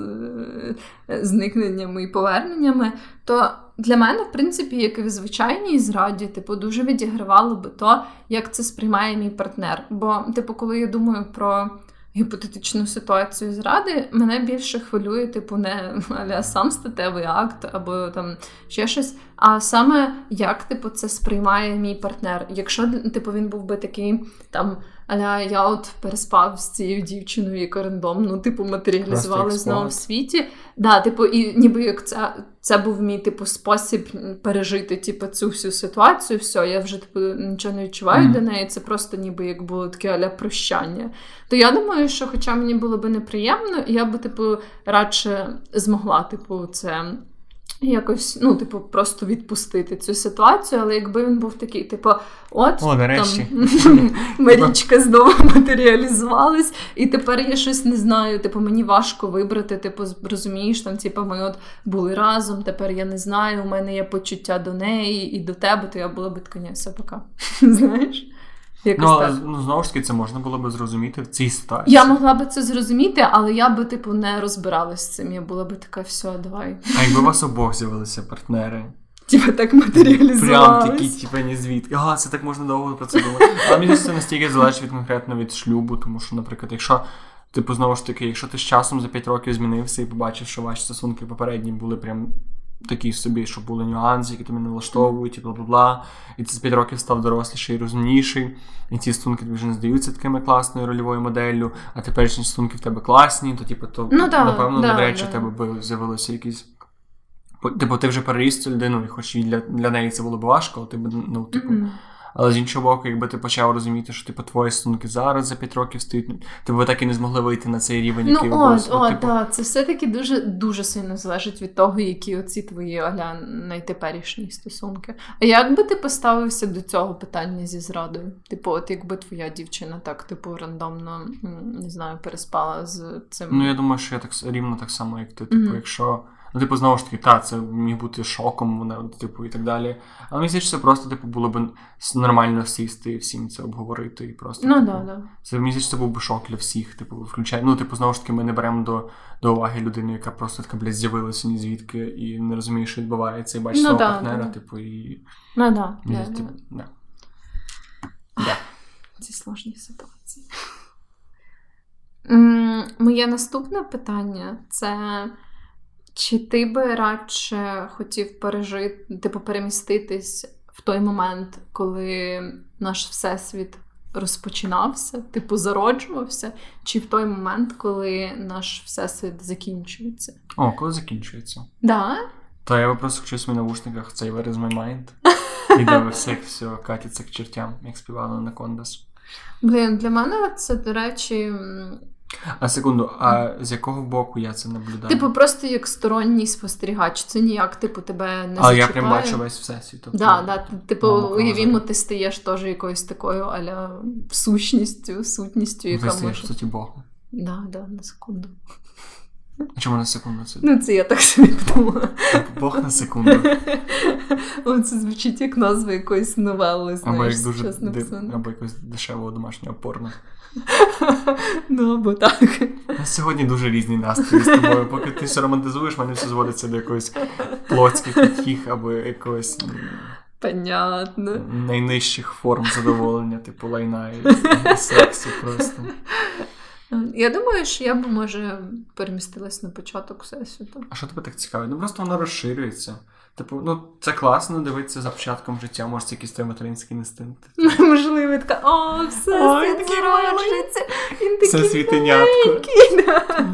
е, зникненнями і поверненнями, то для мене, в принципі, як і в звичайній зраді, типу, дуже відігравало би то, як це сприймає мій партнер. Бо, типу, коли я думаю про гіпотетичну ситуацію зради, мене більше хвилює, типу, не аля сам статевий акт або там ще щось. а саме як типу це сприймає мій партнер. Якщо типу він був би такий там. Але я от переспав з цією дівчиною, яка рандом, ну, типу, матеріалізувалася знову в світі. Да, типу, і ніби як це це був мій типу спосіб пережити типу, цю всю ситуацію. Все, я вже типу нічого не відчуваю mm. до неї. Це просто ніби як було таке аля прощання. То я думаю, що, хоча мені було би неприємно, я би, типу, радше змогла, типу, це якось, ну, типу, просто відпустити цю ситуацію, але якби він був такий, типу, от О, нарешті. там Марічка знову матеріалізувалась, і тепер я щось не знаю. Типу, мені важко вибрати, типу, розумієш, там, типу, ми от були разом, тепер я не знаю, у мене є почуття до неї і до тебе, то я була би така, ні, все пока. Знаєш? Якось ну, але, ну, знову ж таки, це можна було би зрозуміти в цій ситуації. Я могла би це зрозуміти, але я би, типу, не розбиралась з цим. Я була би така, все, давай. А якби у вас обох з'явилися партнери? Типа так матеріалізувалось. Прям такі, типа, не звідки. Ага, це так можна довго про це думати. Але мені це настільки залежить від конкретно від шлюбу, тому що, наприклад, якщо. Типу, знову ж таки, якщо ти з часом за 5 років змінився і побачив, що ваші стосунки попередні були прям такі собі, що були нюанси, які тебе не влаштовують, і бла бла бла. І ти з 5 років став доросліший і розумніший. І ці стосунки тобі вже не здаються такими класною рольовою моделлю, а теперішні стосунки в тебе класні, то типу, то ну, да, напевно да, навряд чи да. в тебе б з'явилися якісь. Типу, ти вже переріс цю людину, і хоч і для для неї це було б важко, ти б, ну, типу. Mm-hmm. Але з іншого боку, якби ти почав розуміти, що типу твої стосунки зараз за 5 років стоять, ти б так і не змогли вийти на цей рівень, який ну, от, от, типу... так, це все-таки дуже дуже сильно залежить від того, які оці твої аля найтеперішні стосунки. А як би ти поставився до цього питання зі зрадою? Типу, от якби твоя дівчина так, типу, рандомно не знаю, переспала з цим. Ну я думаю, що я так рівно так само, як ти. Типу, mm-hmm. якщо. Ну, типу, знову ж таки, та, це міг бути шоком, вона, типу, і так далі. Але мені здається, це просто, типу, було б нормально сісти і всім це обговорити. і просто, Ну, типу, да, да. Це мені здається, це був би шок для всіх. Типу, включає. Ну, типу, знову ж таки, ми не беремо до до уваги людину, яка просто така, блядь, з'явилася ні звідки і не розуміє, що відбувається, і бачить ну, свого да, партнера, да. типу, і. Ну, да, мені, да, типу, да. да. Ці сложні ситуації. Моє наступне питання це. Чи ти би радше хотів пережити, типу, переміститись в той момент, коли наш всесвіт розпочинався, типу, зароджувався, чи в той момент, коли наш всесвіт закінчується? О, коли закінчується? Да? То я би просто хочу в своїх навушниках цей Where is my mind? І де все, все катиться к чертям, як співала на Кондас. Блін, для мене це, до речі. А секунду, а з якого боку я це наблюдаю? Типу, просто як сторонній спостерігач. Це ніяк, типу, тебе не Але я прям бачу весь всесвіт. Тобто, да, да, Типу, уявімо, ти стаєш теж якоюсь такою аля сущністю, сутністю, яка Ви стаєш, може... в суті, Богом. Да, да, на секунду. А чому на секунду це? Ну, це я так собі подумала. Типу, Бог на секунду. Це звучить як назва якоїсь новели, знаєш, або як дуже див... або якось дешевого домашнього порно. Ну, або так. Сьогодні дуже різні настрої з тобою. Поки ти все романтизуєш, мене все зводиться до якоїсь плотських утіх або якогось Понятно. найнижчих форм задоволення, типу лайна і сексу просто. Я думаю, що я б, може, перемістилась на початок всесвіту. А що тебе так цікавить? Ну просто воно розширюється. Типу, ну це класно дивитися за початком життя, може, якийсь той материнський інстинкт. Можливо, така, о, все світ зароджується. Він такий Все світенятко.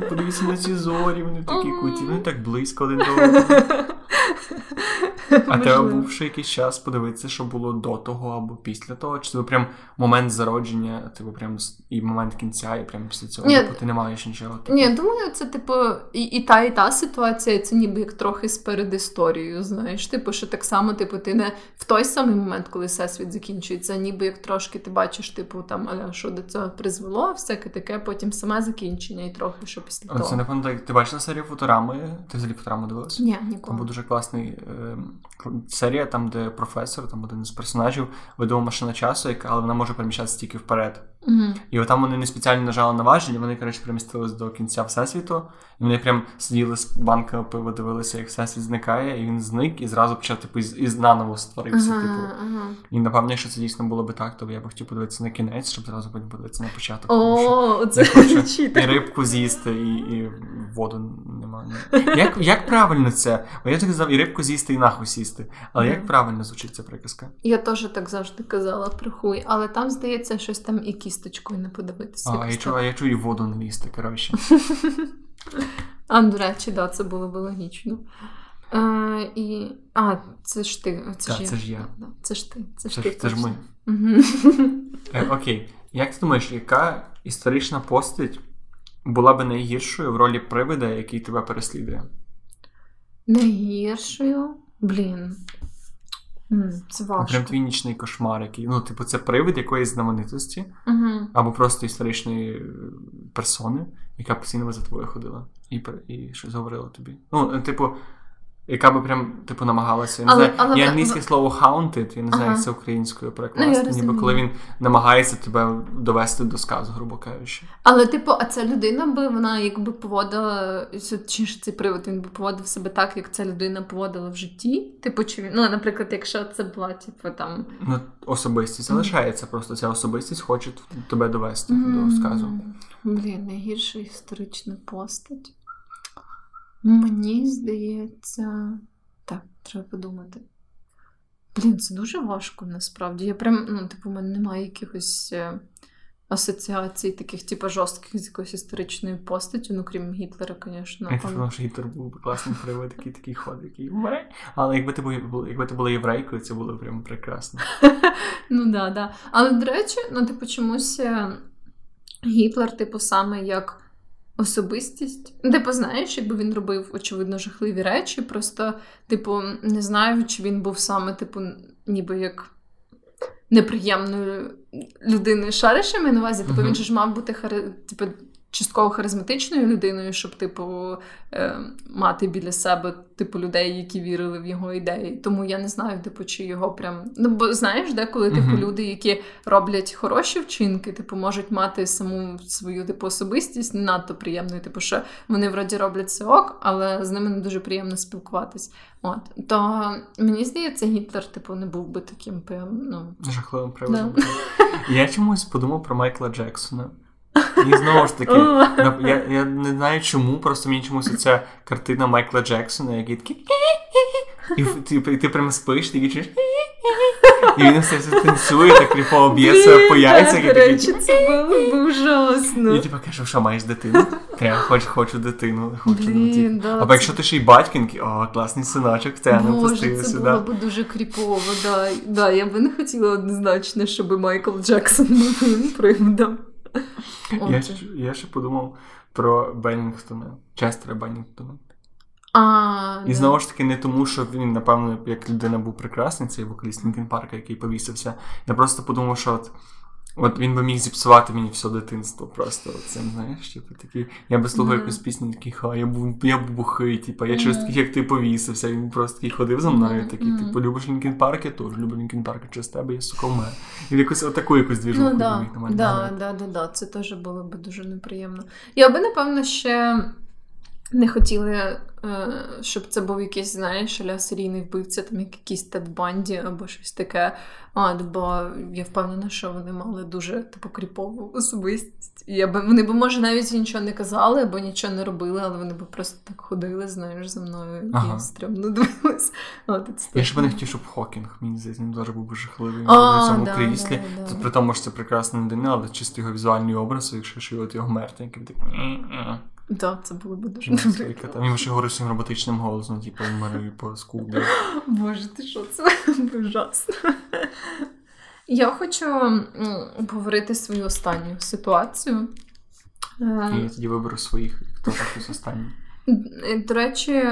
Подивіться на ці зорі, вони такі куті, вони так близько один до одного. А тебе був ще якийсь час подивитися, що було до того або після того? Чи це прям момент зародження, типу прям і момент кінця, і прям після цього? Ні, типу, ти не маєш нічого? Типу? Ні, думаю, це типу і, і та, і та ситуація, це ніби як трохи з передісторією, знаєш. Типу, що так само, типу, ти не в той самий момент, коли всесвіт закінчується, ніби як трошки ти бачиш, типу, там, аля, що до цього призвело, всяке таке, потім саме закінчення, і трохи що після того. Це напевно так. Ти бачила серію фоторами? Ти взагалі фотораму дивилася? Ні, ніколи. Там був дуже класний е, серія, там, де професор, там один з персонажів, видала машина часу, яка, але вона може переміщатися тільки вперед. Mm-hmm. І от там вони не спеціально нажали на важелі, вони, коротше, перемістились до кінця Всесвіту, і вони прям сиділи з банками пива, дивилися, як Всесвіт зникає, і він зник, і зразу почав типу, із, із наново створився. Uh-huh, типу. uh-huh. І напевно, якщо це дійсно було би так, то я б хотів подивитися на кінець, щоб зразу потім подивитися на початок. О, це і рибку з'їсти, і, і воду не нормально. Як як правильно це? Бо я ж казав, і рибку з'їсти, і нахуй сісти. Але як правильно звучить ця приказка? Я теж так завжди казала про хуй, але там, здається, щось там і кісточкою не подивитися. А, я чую, я чую воду не лізти, коротше. А, до речі, да, це було б логічно. Е, і... А, це ж ти. Це, Так, ж, це ж я. Це ж ти. Це ж Це ти. ж, це ж ми. Угу. Окей. Як ти думаєш, яка історична постать була би найгіршою в ролі привида, який тебе переслідує? Найгіршою. Блін. Це Ну, важко. Прям твій нічний кошмар, який. Ну, типу, це привид якоїсь знаменитості, Угу. або просто історичної е, персони, яка постійно за тобою ходила і, і щось говорила тобі. Ну, е, типу, яка би прям типу намагалася. Я не Але- знаю, але є англійське слово haunted, я не знаю, Ага. як це українською Ну, ніби коли він намагається тебе довести до сказу, грубо кажучи. Але, типу, а ця людина би вона якби поводила, чи ж цей привод він би поводив себе так, як ця людина поводила в житті. Типу, чи він, ну, наприклад, якщо це була, типу, там. Ну, особистість залишається, просто ця особистість хоче тебе довести М, до сказу. Блін, найгірша історична постать. Мені здається. Так, треба подумати. Блін, це дуже важко насправді. Я прям, ну, типу, у мене немає якихось е, асоціацій, таких, типу, жорстких з якоюсь історичною постаттю, ну крім Гітлера, звісно. Я думав, що Гітлер був би класний привид, такий такий ход, який! Але якби ти був, якби ти була єврейкою, це було прям прекрасно. Ну да, да. Але до речі, ну типу, чомусь е, Гітлер, типу, саме як особистість. де Типу, знаєш, якби він робив, очевидно, жахливі речі. Просто, типу, не знаю, чи він був саме, типу, ніби як. Неприємною людиною шариш, я маю на увазі. Типу, він же ж мав бути типу, частково харизматичною людиною, щоб, типу, е, мати біля себе типу людей, які вірили в його ідеї. Тому я не знаю, типу, чи його прям. Ну, бо знаєш, деколи, типу, Мгм. люди, які роблять хороші вчинки, типу, можуть мати саму свою типу особистість не надто приємною. Типу, що вони вроді роблять це ок, але з ними не дуже приємно спілкуватись. От то мені здається, Гітлер, типу, не був би таким прям, ну. Жахливим приводом. Я чомусь подумав про Майкла Джексона. І знову ж таки, я, я не знаю чому, просто мені чомусь ця картина Майкла Джексона, який такий. І ти, і ти прямо спиш, такий чуєш. І він все це танцює, так кріпово б'ється по яйцях. І речі, це було б ужасно. І типу каже, що маєш дитину? Я хочу, хочу дитину, хочу Блін, дитину. да, Або якщо ти ще й батькінки, о, класний синочок, це не пустив це було б дуже кріпово, да. да. Я би не хотіла однозначно, щоб Майкл Джексон був приводом. Я, ще- я ще подумав про Беннінгтона, Честера Беннінгтона. А, І знову ж таки, не тому, що він, напевно, як людина був прекрасний, цей вокаліст Лінкін Парка, який повісився. Я просто подумав, що от, от він би міг зіпсувати мені все дитинство. Просто цим, знаєш, типу такий. Я би слухав Мгм. якусь пісню, такий, ха, я був я був бухий, типу, я через таких, як ти повісився. Він просто такий ходив за мною, такий, типу, любиш Linkin Park, я теж люблю Linkin Park, через тебе я сука вмер. І якусь отаку якусь двіжуху Ну, да, да, да, да, да, це теж було б дуже неприємно. Я би, напевно, ще не хотіла, е, щоб це був якийсь, знаєш, аля серійний вбивця, там як якийсь Тед Банді або щось таке. А, бо я впевнена, що вони мали дуже типу кріпову особистість. Я би, вони б, може, навіть нічого не казали або нічого не робили, але вони б просто так ходили, знаєш, за мною Ага. і стрімно дивились. От, Я ще би не хотів, щоб Хокінг, мені здається, він теж був би жахливий А, в цьому да, кріслі. да, да. При тому, що це прекрасна людина, але чисто його візуальний образ, якщо ж от його мертвий, який такий. Да, це було б дуже яка Там він ще говорив своїм роботичним голосом, типу, Марію по скулбі. Боже, ти що це ужасно. Я хочу обговорити свою останню ситуацію. І Е, я тоді виберу своїх, хто такий останній. До речі,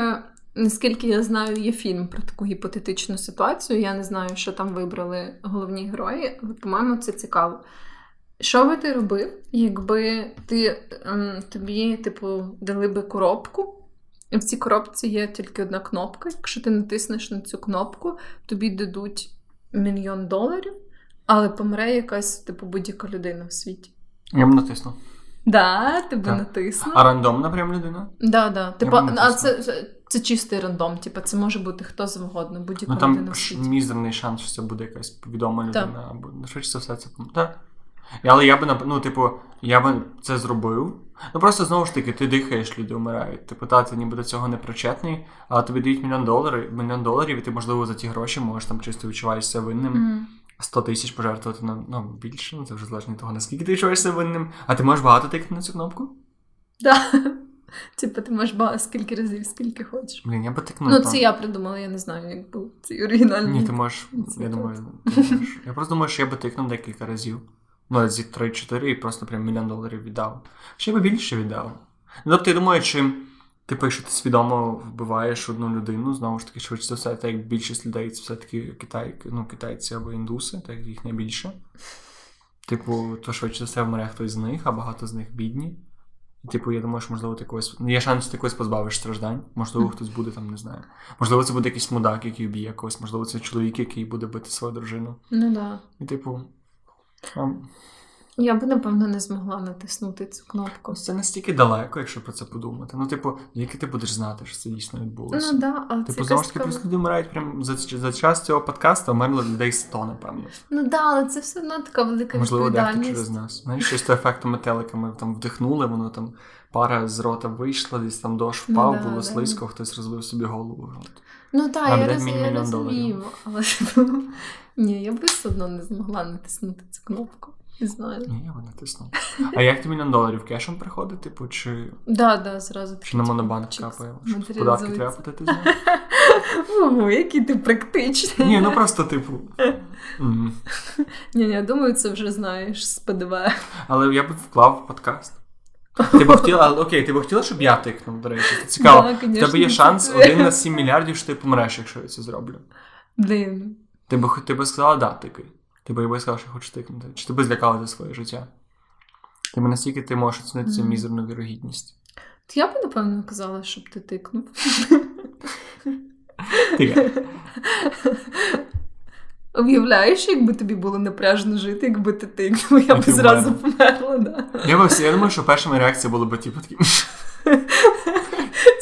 наскільки я знаю, є фільм про таку гіпотетичну ситуацію. Я не знаю, що там вибрали головні герої, але, по-моєму, це цікаво. Що би ти робив, якби ти, ем, тобі, типу, дали би коробку, і в цій коробці є тільки одна кнопка. Якщо ти натиснеш на цю кнопку, тобі дадуть мільйон доларів, але помре якась, типу, будь-яка людина в світі. Я б натиснув. Да, ти Так. натиснув. А рандомна прям людина? Да, да. Типу, а це, це, це чистий рандом. Типу, це може бути хто завгодно, будь-яка Ну там людина в світі. мізерний шанс, що це буде якась відома людина, або ну, швидше все це Так. Але я би ну, типу, я би це зробив, Ну просто знову ж таки, ти дихаєш, люди вмирають. Типу, та, ти ніби до цього не причетний, а тобі дають мільйон доларів, мільйон доларів, і ти, можливо, за ті гроші можеш там чисто відчуваєшся винним. Мгм. 100 тисяч пожертвувати на ну, більше, ну це вже залежно від того, наскільки ти відчуваєшся винним. А ти можеш багато тикнути на цю кнопку? Да. Типу, ти можеш багато скільки разів, скільки хочеш. Блін, я би тикнув. Ну, це я придумала, я не знаю, як був цей оригінальний. Ні, ти можеш. Я думаю, ти можеш. Я просто думаю, що я би тикнув декілька разів. Ну, зі 3-4 і просто прям мільйон доларів віддав. Ще би більше віддав. Ну, тобто, я думаю, чи, типу, якщо ти свідомо вбиваєш одну людину, знову ж таки, швидше за все, так як більшість людей це все-таки китай, ну, китайці або індуси, так як їх найбільше. Типу, то швидше за все вмре хтось з них, а багато з них бідні. Типу, я думаю, що можливо ти когось. ну, Є шанс, ти когось позбавиш страждань. Можливо, хтось буде там, не знаю. Можливо, це буде якийсь мудак, який вб'є когось, можливо, це чоловік, який буде бити свою дружину. Ну да. І, типу, Я б, напевно, не змогла натиснути цю кнопку. це настільки далеко, якщо про це подумати. Ну, типу, як ти будеш знати, що це дійсно відбулося? Ну да, але Типу, знову ж таки, просто люди вмирають прямо за, за час цього подкасту, вмерло людей 100, напевно. Ну да, але це все одно така велика Можливо, дехто відповідальність. через нас. Знаєш, щось то ефекту метелика ми там вдихнули, воно там пара з рота вийшла, десь там дощ Ну впав, да, було да. слизько, хтось розбив собі голову. От. Ну так, я, роз... я розумію, але типу, ні, я б все одно не змогла натиснути цю кнопку. Не знаю. Ні, я би натиснув. А як ти мільйон доларів кешем приходить, типу, чи, Да, да, зразу чи на монобанк капає? Податки треба платити з? Ого, який ти практичний. Ні, ну просто, типу. ні, я думаю, це вже знаєш з ПДВ. Але я б вклав в подкаст. Ти б хотіла, але окей, ти б хотіла, щоб я тикнув, до речі. Це цікаво. Да, тебе є шанс один на 7 мільярдів, що ти помреш, якщо я це зроблю. Блін. Ти би, ти би сказала, да, тикай. Ти би, би сказав, що хочеш тикнути. Чи ти би злякала за своє життя? Ти би настільки ти можеш оцінити цю мізерну вірогідність. То я б, напевно, казала, щоб ти тикнув. Тикай. Уявляєш, якби тобі було напряжно жити, якби ти тикнув, я б зразу померла, да. Я, би, всі- я думаю, що перша моя реакція була б типу такі.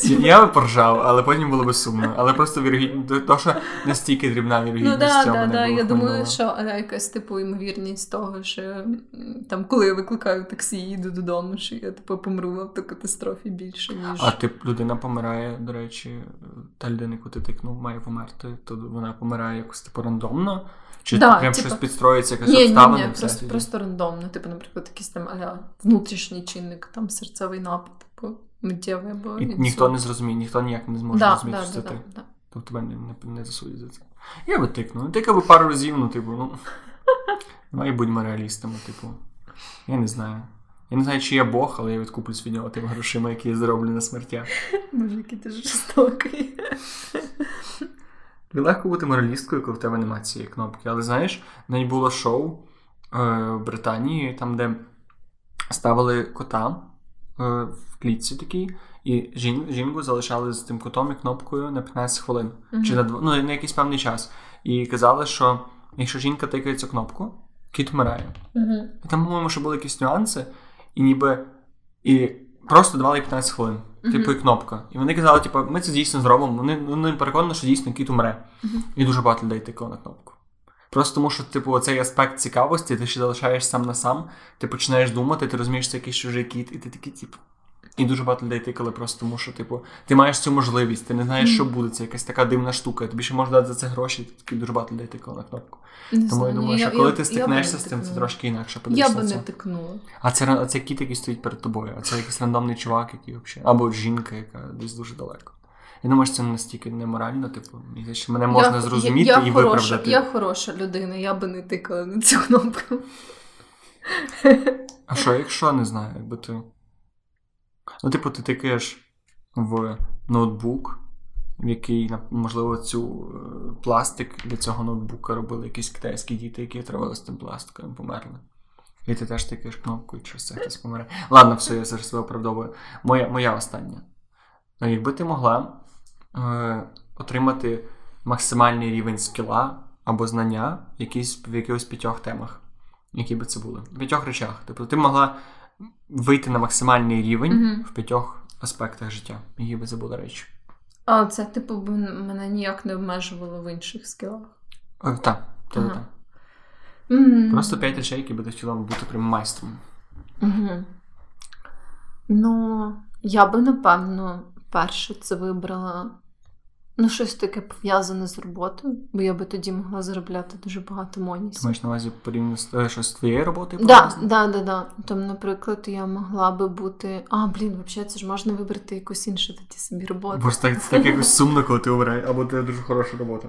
Я би поржав, але потім було б сумно. Але просто вірогідність, то, що настільки дрібна вірогідність. Ну да, да, не да. було Я думаю, що але якась типу ймовірність того, що там, коли я викликаю таксі і їду додому, що я типу помру в автокатастрофі більше, ніж. А тип людина помирає, до речі, та людина, яку ти тикнув, має померти, то вона помирає якось типу рандомно? Чи Да, прям типу- щось підстроїться, якась Ні, ні, обставина? ні, в просто, просто рандомно. Типу, наприклад, якийсь там аля внутрішній чинник, там серцевий напад, типу, миттєвий або І ніхто не зрозуміє, ніхто ніяк не зможе да, зрозуміти, да, що це да, ти. да. Тобто тебе не, не, не засудять за це. Я би тикнув. Ну, Тикав би пару разів, ну, типу, ну. Давай будьмо реалістами, типу. Я не знаю. Я не знаю, чи я Бог, але я відкуплюсь від нього тими грошима, які я зароблю на смертях. Боже, який ти жорстокий. Легко бути моралісткою, коли в тебе немає цієї кнопки. Але знаєш, навіть було шоу е, в Британії, там, де ставили кота е, в клітці такій, і жінку залишали з тим котом і кнопкою на 15 хвилин. Мгм. Чи на, ну, на якийсь певний час. І казали, що якщо жінка тикає цю кнопку, кіт вмирає. Угу. І там, по-моєму, ще були якісь нюанси, і ніби. І просто давали їй 15 хвилин. Типу, і кнопка. І вони казали, типу, ми це дійсно зробимо. Вони, вони переконані, що дійсно кіт умре. І дуже багато людей тикало на кнопку. Просто тому, що, типу, цей аспект цікавості, ти ще залишаєш сам на сам, ти починаєш думати, ти розумієш, це якийсь чужий кіт, і ти такий, типу. І дуже багато людей тикали просто тому, що, типу, ти маєш цю можливість, ти не знаєш, що буде, це якась така дивна штука, тобі ще можна дати за це гроші, і такі дуже багато людей тикало на кнопку. Тому я думаю, що коли ти стикнешся з цим, це трошки інакше Я би не тикнула. А це, а це кіт, який стоїть перед тобою, а це якийсь рандомний чувак, який взагалі. Або жінка, яка десь дуже далеко. Я думаю, що це настільки неморально, типу, що мене можна я, зрозуміти я, я і хороша, виправдати. Я хороша людина, я би не тикала на цю кнопку. А що, якщо не знаю, якби ти. Ну, типу, ти тикаєш в ноутбук, в який, можливо, цю е, пластик для цього ноутбука робили якісь китайські діти, які отравили з тим пластиком померли. І ти теж тикаєш кнопку, і через це хтось помре. Ладно, все, я зараз себе оправдовую. Моя, моя остання. Ну, Якби ти могла е, отримати максимальний рівень скіла або знання в якихось п'ятьох темах, які би це були? В п'ятьох речах. Тобто ти могла вийти на максимальний рівень Мгм. в п'ятьох аспектах життя, які би це були речі. А це, типу, мене ніяк не обмежувало в інших скілах. Так, так, так. Просто п'ять речей, які ти хотіла бути прям майстром. Мгм. Ну, я би напевно перше це вибрала ну, щось таке пов'язане з роботою, бо я би тоді могла заробляти дуже багато Ти монісів. маєш на увазі порівняно з е, щось з твоєю роботою? Да, да, да, да. Там, наприклад, я могла би бути. А, блін, взагалі, це ж можна вибрати якусь іншу тоді собі роботу. Бо ж так, це так якось сумно, коли ти обираєш, або ти дуже хороша робота.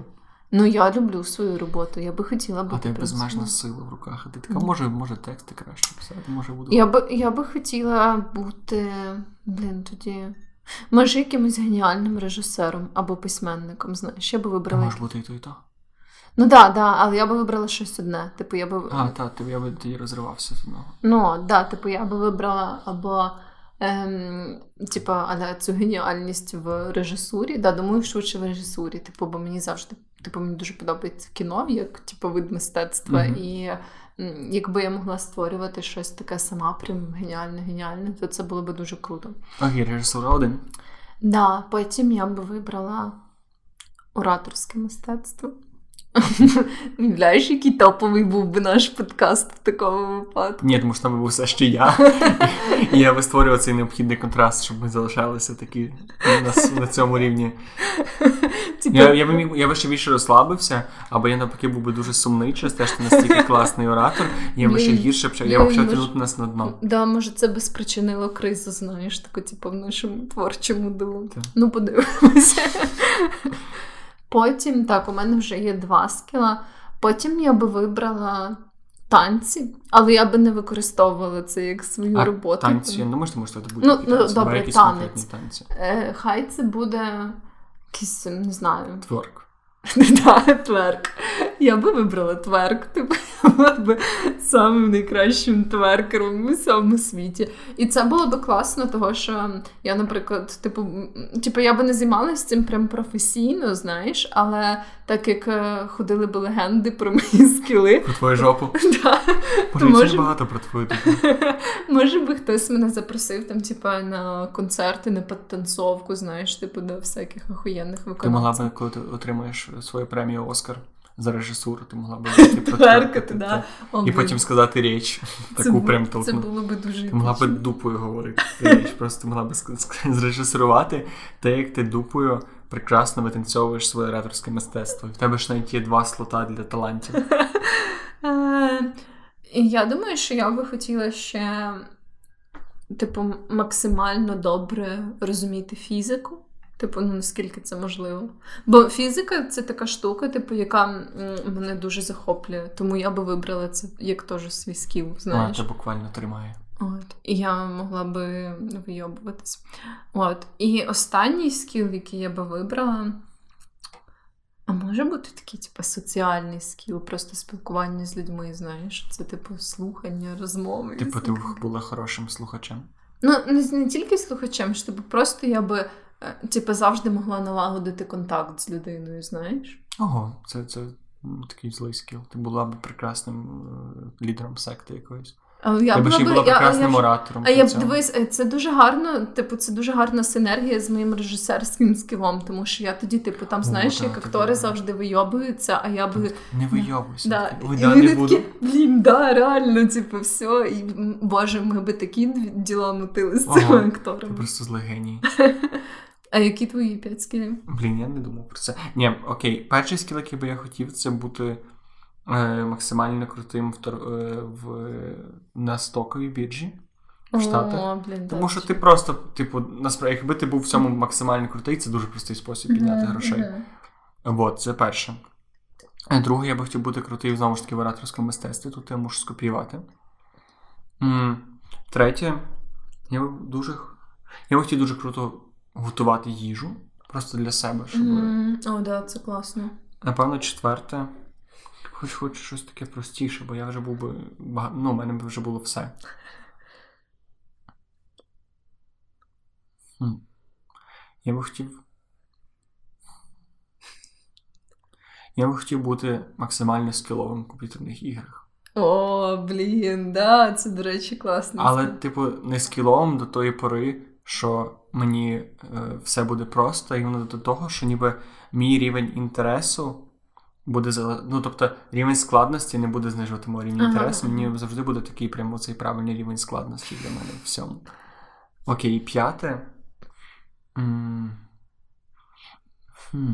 Ну, я люблю свою роботу, я би хотіла А бути. ти безмежна сила в руках. А ти така, може, може тексти краще писати, може буду. Я би, я би хотіла бути, блін, тоді. Може, якимось геніальним режисером або письменником, знаєш, я би вибрала. можеш бути і то, і то. Ну так, да, да, але я би вибрала щось одне. Типу, я би. А, так, ти я би тоді розривався з одного. Ну, да, типу, я би вибрала або ем, типу, але цю геніальність в режисурі. Да, думаю, швидше в режисурі. Типу, бо мені завжди, типу, мені дуже подобається кіно, як типу, вид мистецтва. Мгм. І якби я могла створювати щось таке сама, прям геніальне, геніальне, то це було б дуже круто. А режисура один. Да, потім я б вибрала ораторське мистецтво. Уявляєш, який топовий був би наш подкаст в такому випадку. Ні, тому що там був все ще я. І я би створював цей необхідний контраст, щоб ми залишалися такі на, на цьому рівні. Типу, Я, я, би міг, я би ще більше розслабився, або я навпаки був би дуже сумний через те, що ти настільки класний оратор, і я би ще гірше б- я почав тягнути нас на дно. Да, може, це би спричинило кризу, знаєш, таку, типу, в нашому творчому дилу. Ну, подивимося. Потім, так, у мене вже є два скіла. Потім я би вибрала танці, але я би не використовувала це як свою А роботу. танці, я не думаю, що може бути Ну, ну, танці. добре, якісь танець. танці. Е, хай це буде якийсь, не знаю, Тверк. Так, тверк. Я би вибрала тверк. Типу, я була би самим найкращим тверкером у всьому світі. І це було би класно, того що я, наприклад, типу, типу, я би не займалася цим прям професійно, знаєш, але так як е, ходили б легенди про мої скіли, Про твою жопу. да, Може, багато про твою типу. може би хтось мене запросив там, типу, на концерти, на підтанцовку, знаєш, типу, до всяких охуєнних Ти могла виконавців. б, коли ти отримаєш свою премію Оскар за режисуру, ти могла б Тверкати, да. І потім сказати річ. Таку прям Це було би дуже Ти могла б дупою говорити. річ. Просто могла б зрежисувати те, як ти дупою прекрасно витанцьовуєш своє ораторське мистецтво. І в тебе ж навіть є два слота для талантів. Е, Я думаю, що я би хотіла ще, типу, максимально добре розуміти фізику. Типу, ну наскільки це можливо. Бо фізика це така штука, типу, яка мене дуже захоплює. Тому я би вибрала це як теж свій скіл, А, знаєш. це буквально тримає. От. І я могла би вийобуватись. От. І останній скіл, який я би вибрала. А може бути такий, типу, соціальний скіл, просто спілкування з людьми, знаєш. Це, типу, слухання, розмови. Типу, ти була хорошим слухачем. Ну, не, не тільки слухачем, що типу, просто я би типу, завжди могла налагодити контакт з людиною, знаєш. Ого, це, це такий злий скіл. Ти була б прекрасним е, лідером секти якоїсь. Я була ще й була прекрасним я- оратором. А я б дивись, е, це дуже гарно, типу, це дуже гарна синергія з моїм режисерським скілом, тому що я тоді, типу, там, О, знаєш, як ти актори була. завжди вийобуються, а я би. Не вийовуйся. Да. Ой, І да, не такі, буду. блін, да, реально, типу, все. І боже, ми би такі діла мутили з цими Ага. Ти просто злий геній. А які твої п'ять скілів? Блін, я не думав про це. Ні, окей, перший скіл, який би я хотів, це бути е, максимально крутим в, е, в, на стоковій біржі. В Штатах. О, блін, Тому що ти просто, типу, насправді, якби ти був в цьому максимально крутий, це дуже простий спосіб підняти грошей. От, це перше. Друге, я би хотів бути крутий знову ж таки в ораторському мистецтві, тут я можу скопіювати. Третє, я би дуже. Я би хотів дуже круто готувати їжу. Просто для себе, щоб. О, да, це класно. Напевно, четверте. Хоч хочу щось таке простіше, бо я вже був би. бага- Ну, у мене б вже було все. Хм. Я би хотів. Я би хотів бути максимально скіловим в комп'ютерних іграх. О, блін, да, це, до речі, класно. Але, типу, не скіловим до тої пори, що мені е, все буде просто, і воно до того, що ніби мій рівень інтересу буде Ну, тобто, рівень складності не буде знижувати мого рівня Ага, інтересу. Мені завжди буде такий прямо цей правильний рівень складності для мене в всьому. Окей, п'яте. М, хм.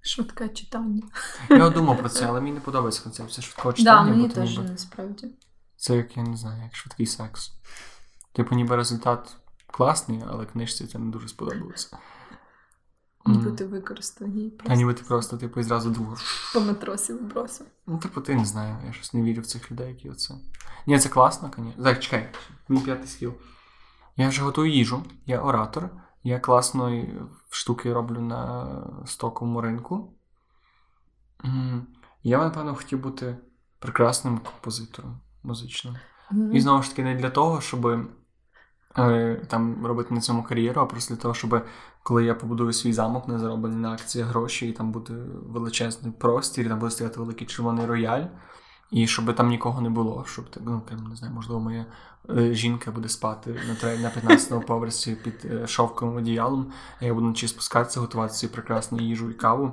Швидке читання. Я думав про це, але мені не подобається концепція швидкого Да, читання. мені теж ніби- насправді. Це як я не знаю, як швидкий секс. Типу, ніби результат класний, але книжці це не дуже сподобалося. Ніби ти використав її Та просто ніби ти просто, типу, і зразу думав. по матросі вбросив. Ну, типу, ти не знаю, я щось не вірю в цих людей, які оце. Ні, це класно, звісно. Так, чекай, мій п'ятий скіл. Я вже готую їжу, я оратор, я класної штуки роблю на стоковому ринку. Я, напевно, хотів бути прекрасним композитором музичним. І знову ж таки, не для того, щоб е, там робити на цьому кар'єру, а просто для того, щоб коли я побудую свій замок не зароблені на акції гроші, і там буде величезний простір, і там буде стояти великий червоний рояль, і щоб там нікого не було, щоб ну там не знаю, можливо, моя е, жінка буде спати на на 15-му поверсі під е, шовковим одіялом, а я буду вночі спускатися, готувати собі прекрасну їжу і каву,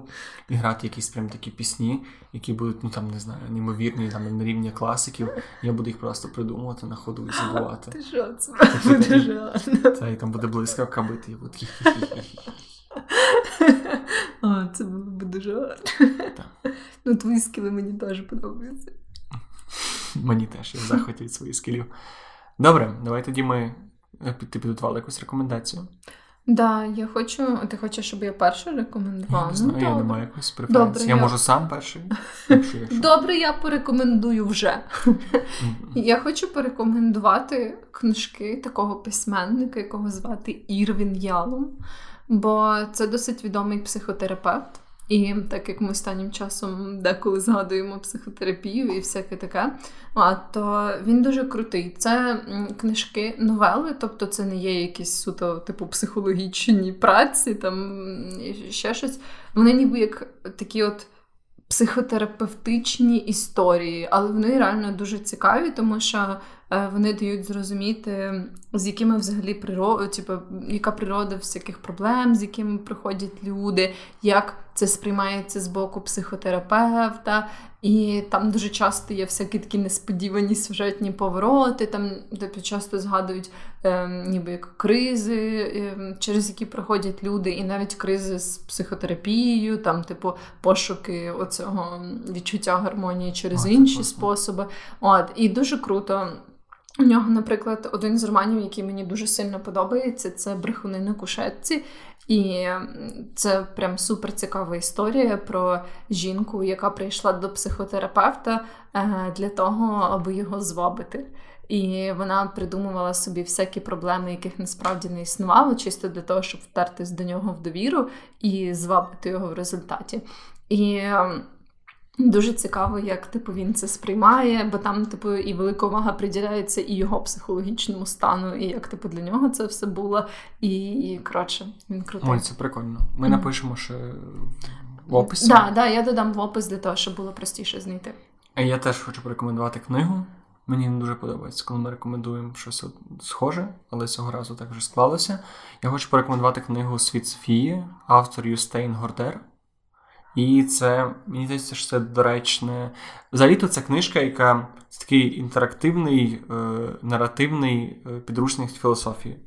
і грати якісь прям такі пісні, які будуть, ну там не знаю, неймовірні, там на рівні класиків. Я буду їх просто придумувати на ходу і забувати. Ти що, це буде жадно. Та і там буде блискавка бити, і буде хі-хі-хі-хі. Це було б дуже гарно. Ну, твої скіли мені теж подобаються. Мені теж я в захваті від своїх скілів. Добре, давай тоді ми е, ти підготувала якусь рекомендацію. Да, я хочу. Ти хочеш, щоб я перша Я рекомендувала? не знаю, я не маю якоїсь преференції. Я я- можу сам перший. Якщо, якщо. Добре, я порекомендую вже. Я хочу порекомендувати книжки такого письменника, якого звати Ірвін Ялом, бо це досить відомий психотерапевт. І так як ми останнім часом деколи згадуємо психотерапію і всяке таке, то він дуже крутий. Це книжки новели, тобто це не є якісь суто типу психологічні праці, там ще щось. Вони ніби як такі от психотерапевтичні історії, але вони реально дуже цікаві, тому що вони дають зрозуміти, з якими взагалі природа, типу, яка природа всяких проблем, з якими приходять люди, як це сприймається з боку психотерапевта. І там дуже часто є всякі такі несподівані сюжетні повороти, там типу, часто згадують е, ніби як кризи, е, через які проходять люди, і навіть кризи з психотерапією, там, типу, пошуки оцього відчуття гармонії через А, інші класно. способи. От, і дуже круто. У нього, наприклад, один з романів, який мені дуже сильно подобається, це Брехуни на кушетці. І це прям супер цікава історія про жінку, яка прийшла до психотерапевта е, для того, аби його звабити. І вона придумувала собі всякі проблеми, яких насправді не існувало, чисто для того, щоб втертись до нього в довіру і звабити його в результаті. І Дуже цікаво, як типу він це сприймає, бо там, типу, і велика увага приділяється і його психологічному стану, і як типу для нього це все було. І, і коротше, він крутий. Ой, це прикольно. Ми Мгм. напишемо ще в описі. Да, да, я додам в опис для того, щоб було простіше знайти. А я теж хочу порекомендувати книгу. Мені не дуже подобається, коли ми рекомендуємо щось схоже, але цього разу так вже склалося. Я хочу порекомендувати книгу Світ Софії, автор Юстейн Гордер. І це, мені здається, що це доречне. Взагалі-то це книжка, яка це такий інтерактивний, е, наративний е, підручник філософії.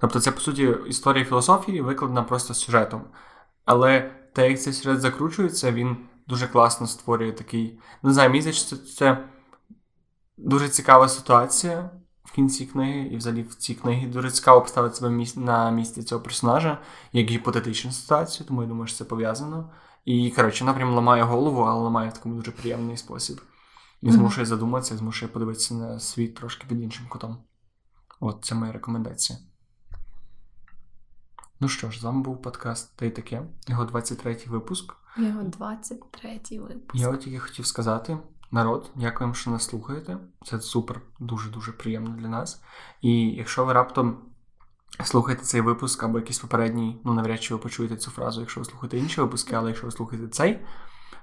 Тобто, це, по суті, історія філософії викладена просто сюжетом. Але те, як цей сюжет закручується, він дуже класно створює такий. Не знаю, мені здається, це, це дуже цікава ситуація в кінці книги, і взагалі в цій книгі дуже цікаво поставити себе на місці цього персонажа, як гіпотетичну ситуацію, тому я думаю, що це пов'язано. І, коротше, вона прям ламає голову, але ламає в такому дуже приємний спосіб. І змушує задуматися, змушує подивитися на світ трошки під іншим кутом. От це моя рекомендація. Ну що ж, з вами був подкаст Та й таке, його 23-й випуск. Його 23-й випуск. Я от тільки хотів сказати, народ, дякуємо, що нас слухаєте. Це супер, дуже-дуже приємно для нас. І якщо ви раптом слухаєте цей випуск або якийсь попередній, ну навряд чи ви почуєте цю фразу, якщо ви слухаєте інші випуски, але якщо ви слухаєте цей,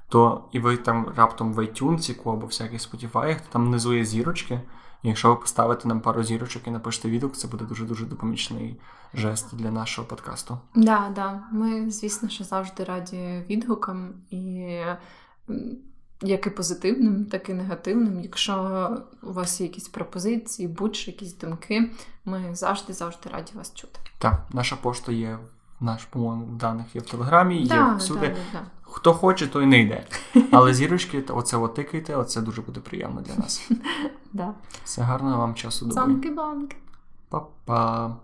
то і ви там раптом в iTunes або всяких Spotify, то там внизу є зірочки. Якщо ви поставите нам пару зірочок і напишете відгук, це буде дуже-дуже допомічний жест для нашого подкасту. Да, да. Ми, звісно, що завжди раді відгукам і як і позитивним, так і негативним. Якщо у вас є якісь пропозиції, будь-що якісь думки, ми завжди завжди раді вас чути. Так, наша пошта є. Наш, по-моєму, даних є в Телеграмі, є Да, всюди. да, да, да. Хто хоче, той не йде. Але зірочки, оце от тикайте, оце дуже буде приємно для нас. Да. Все гарного вам часу. Цанки-банки. Па-па.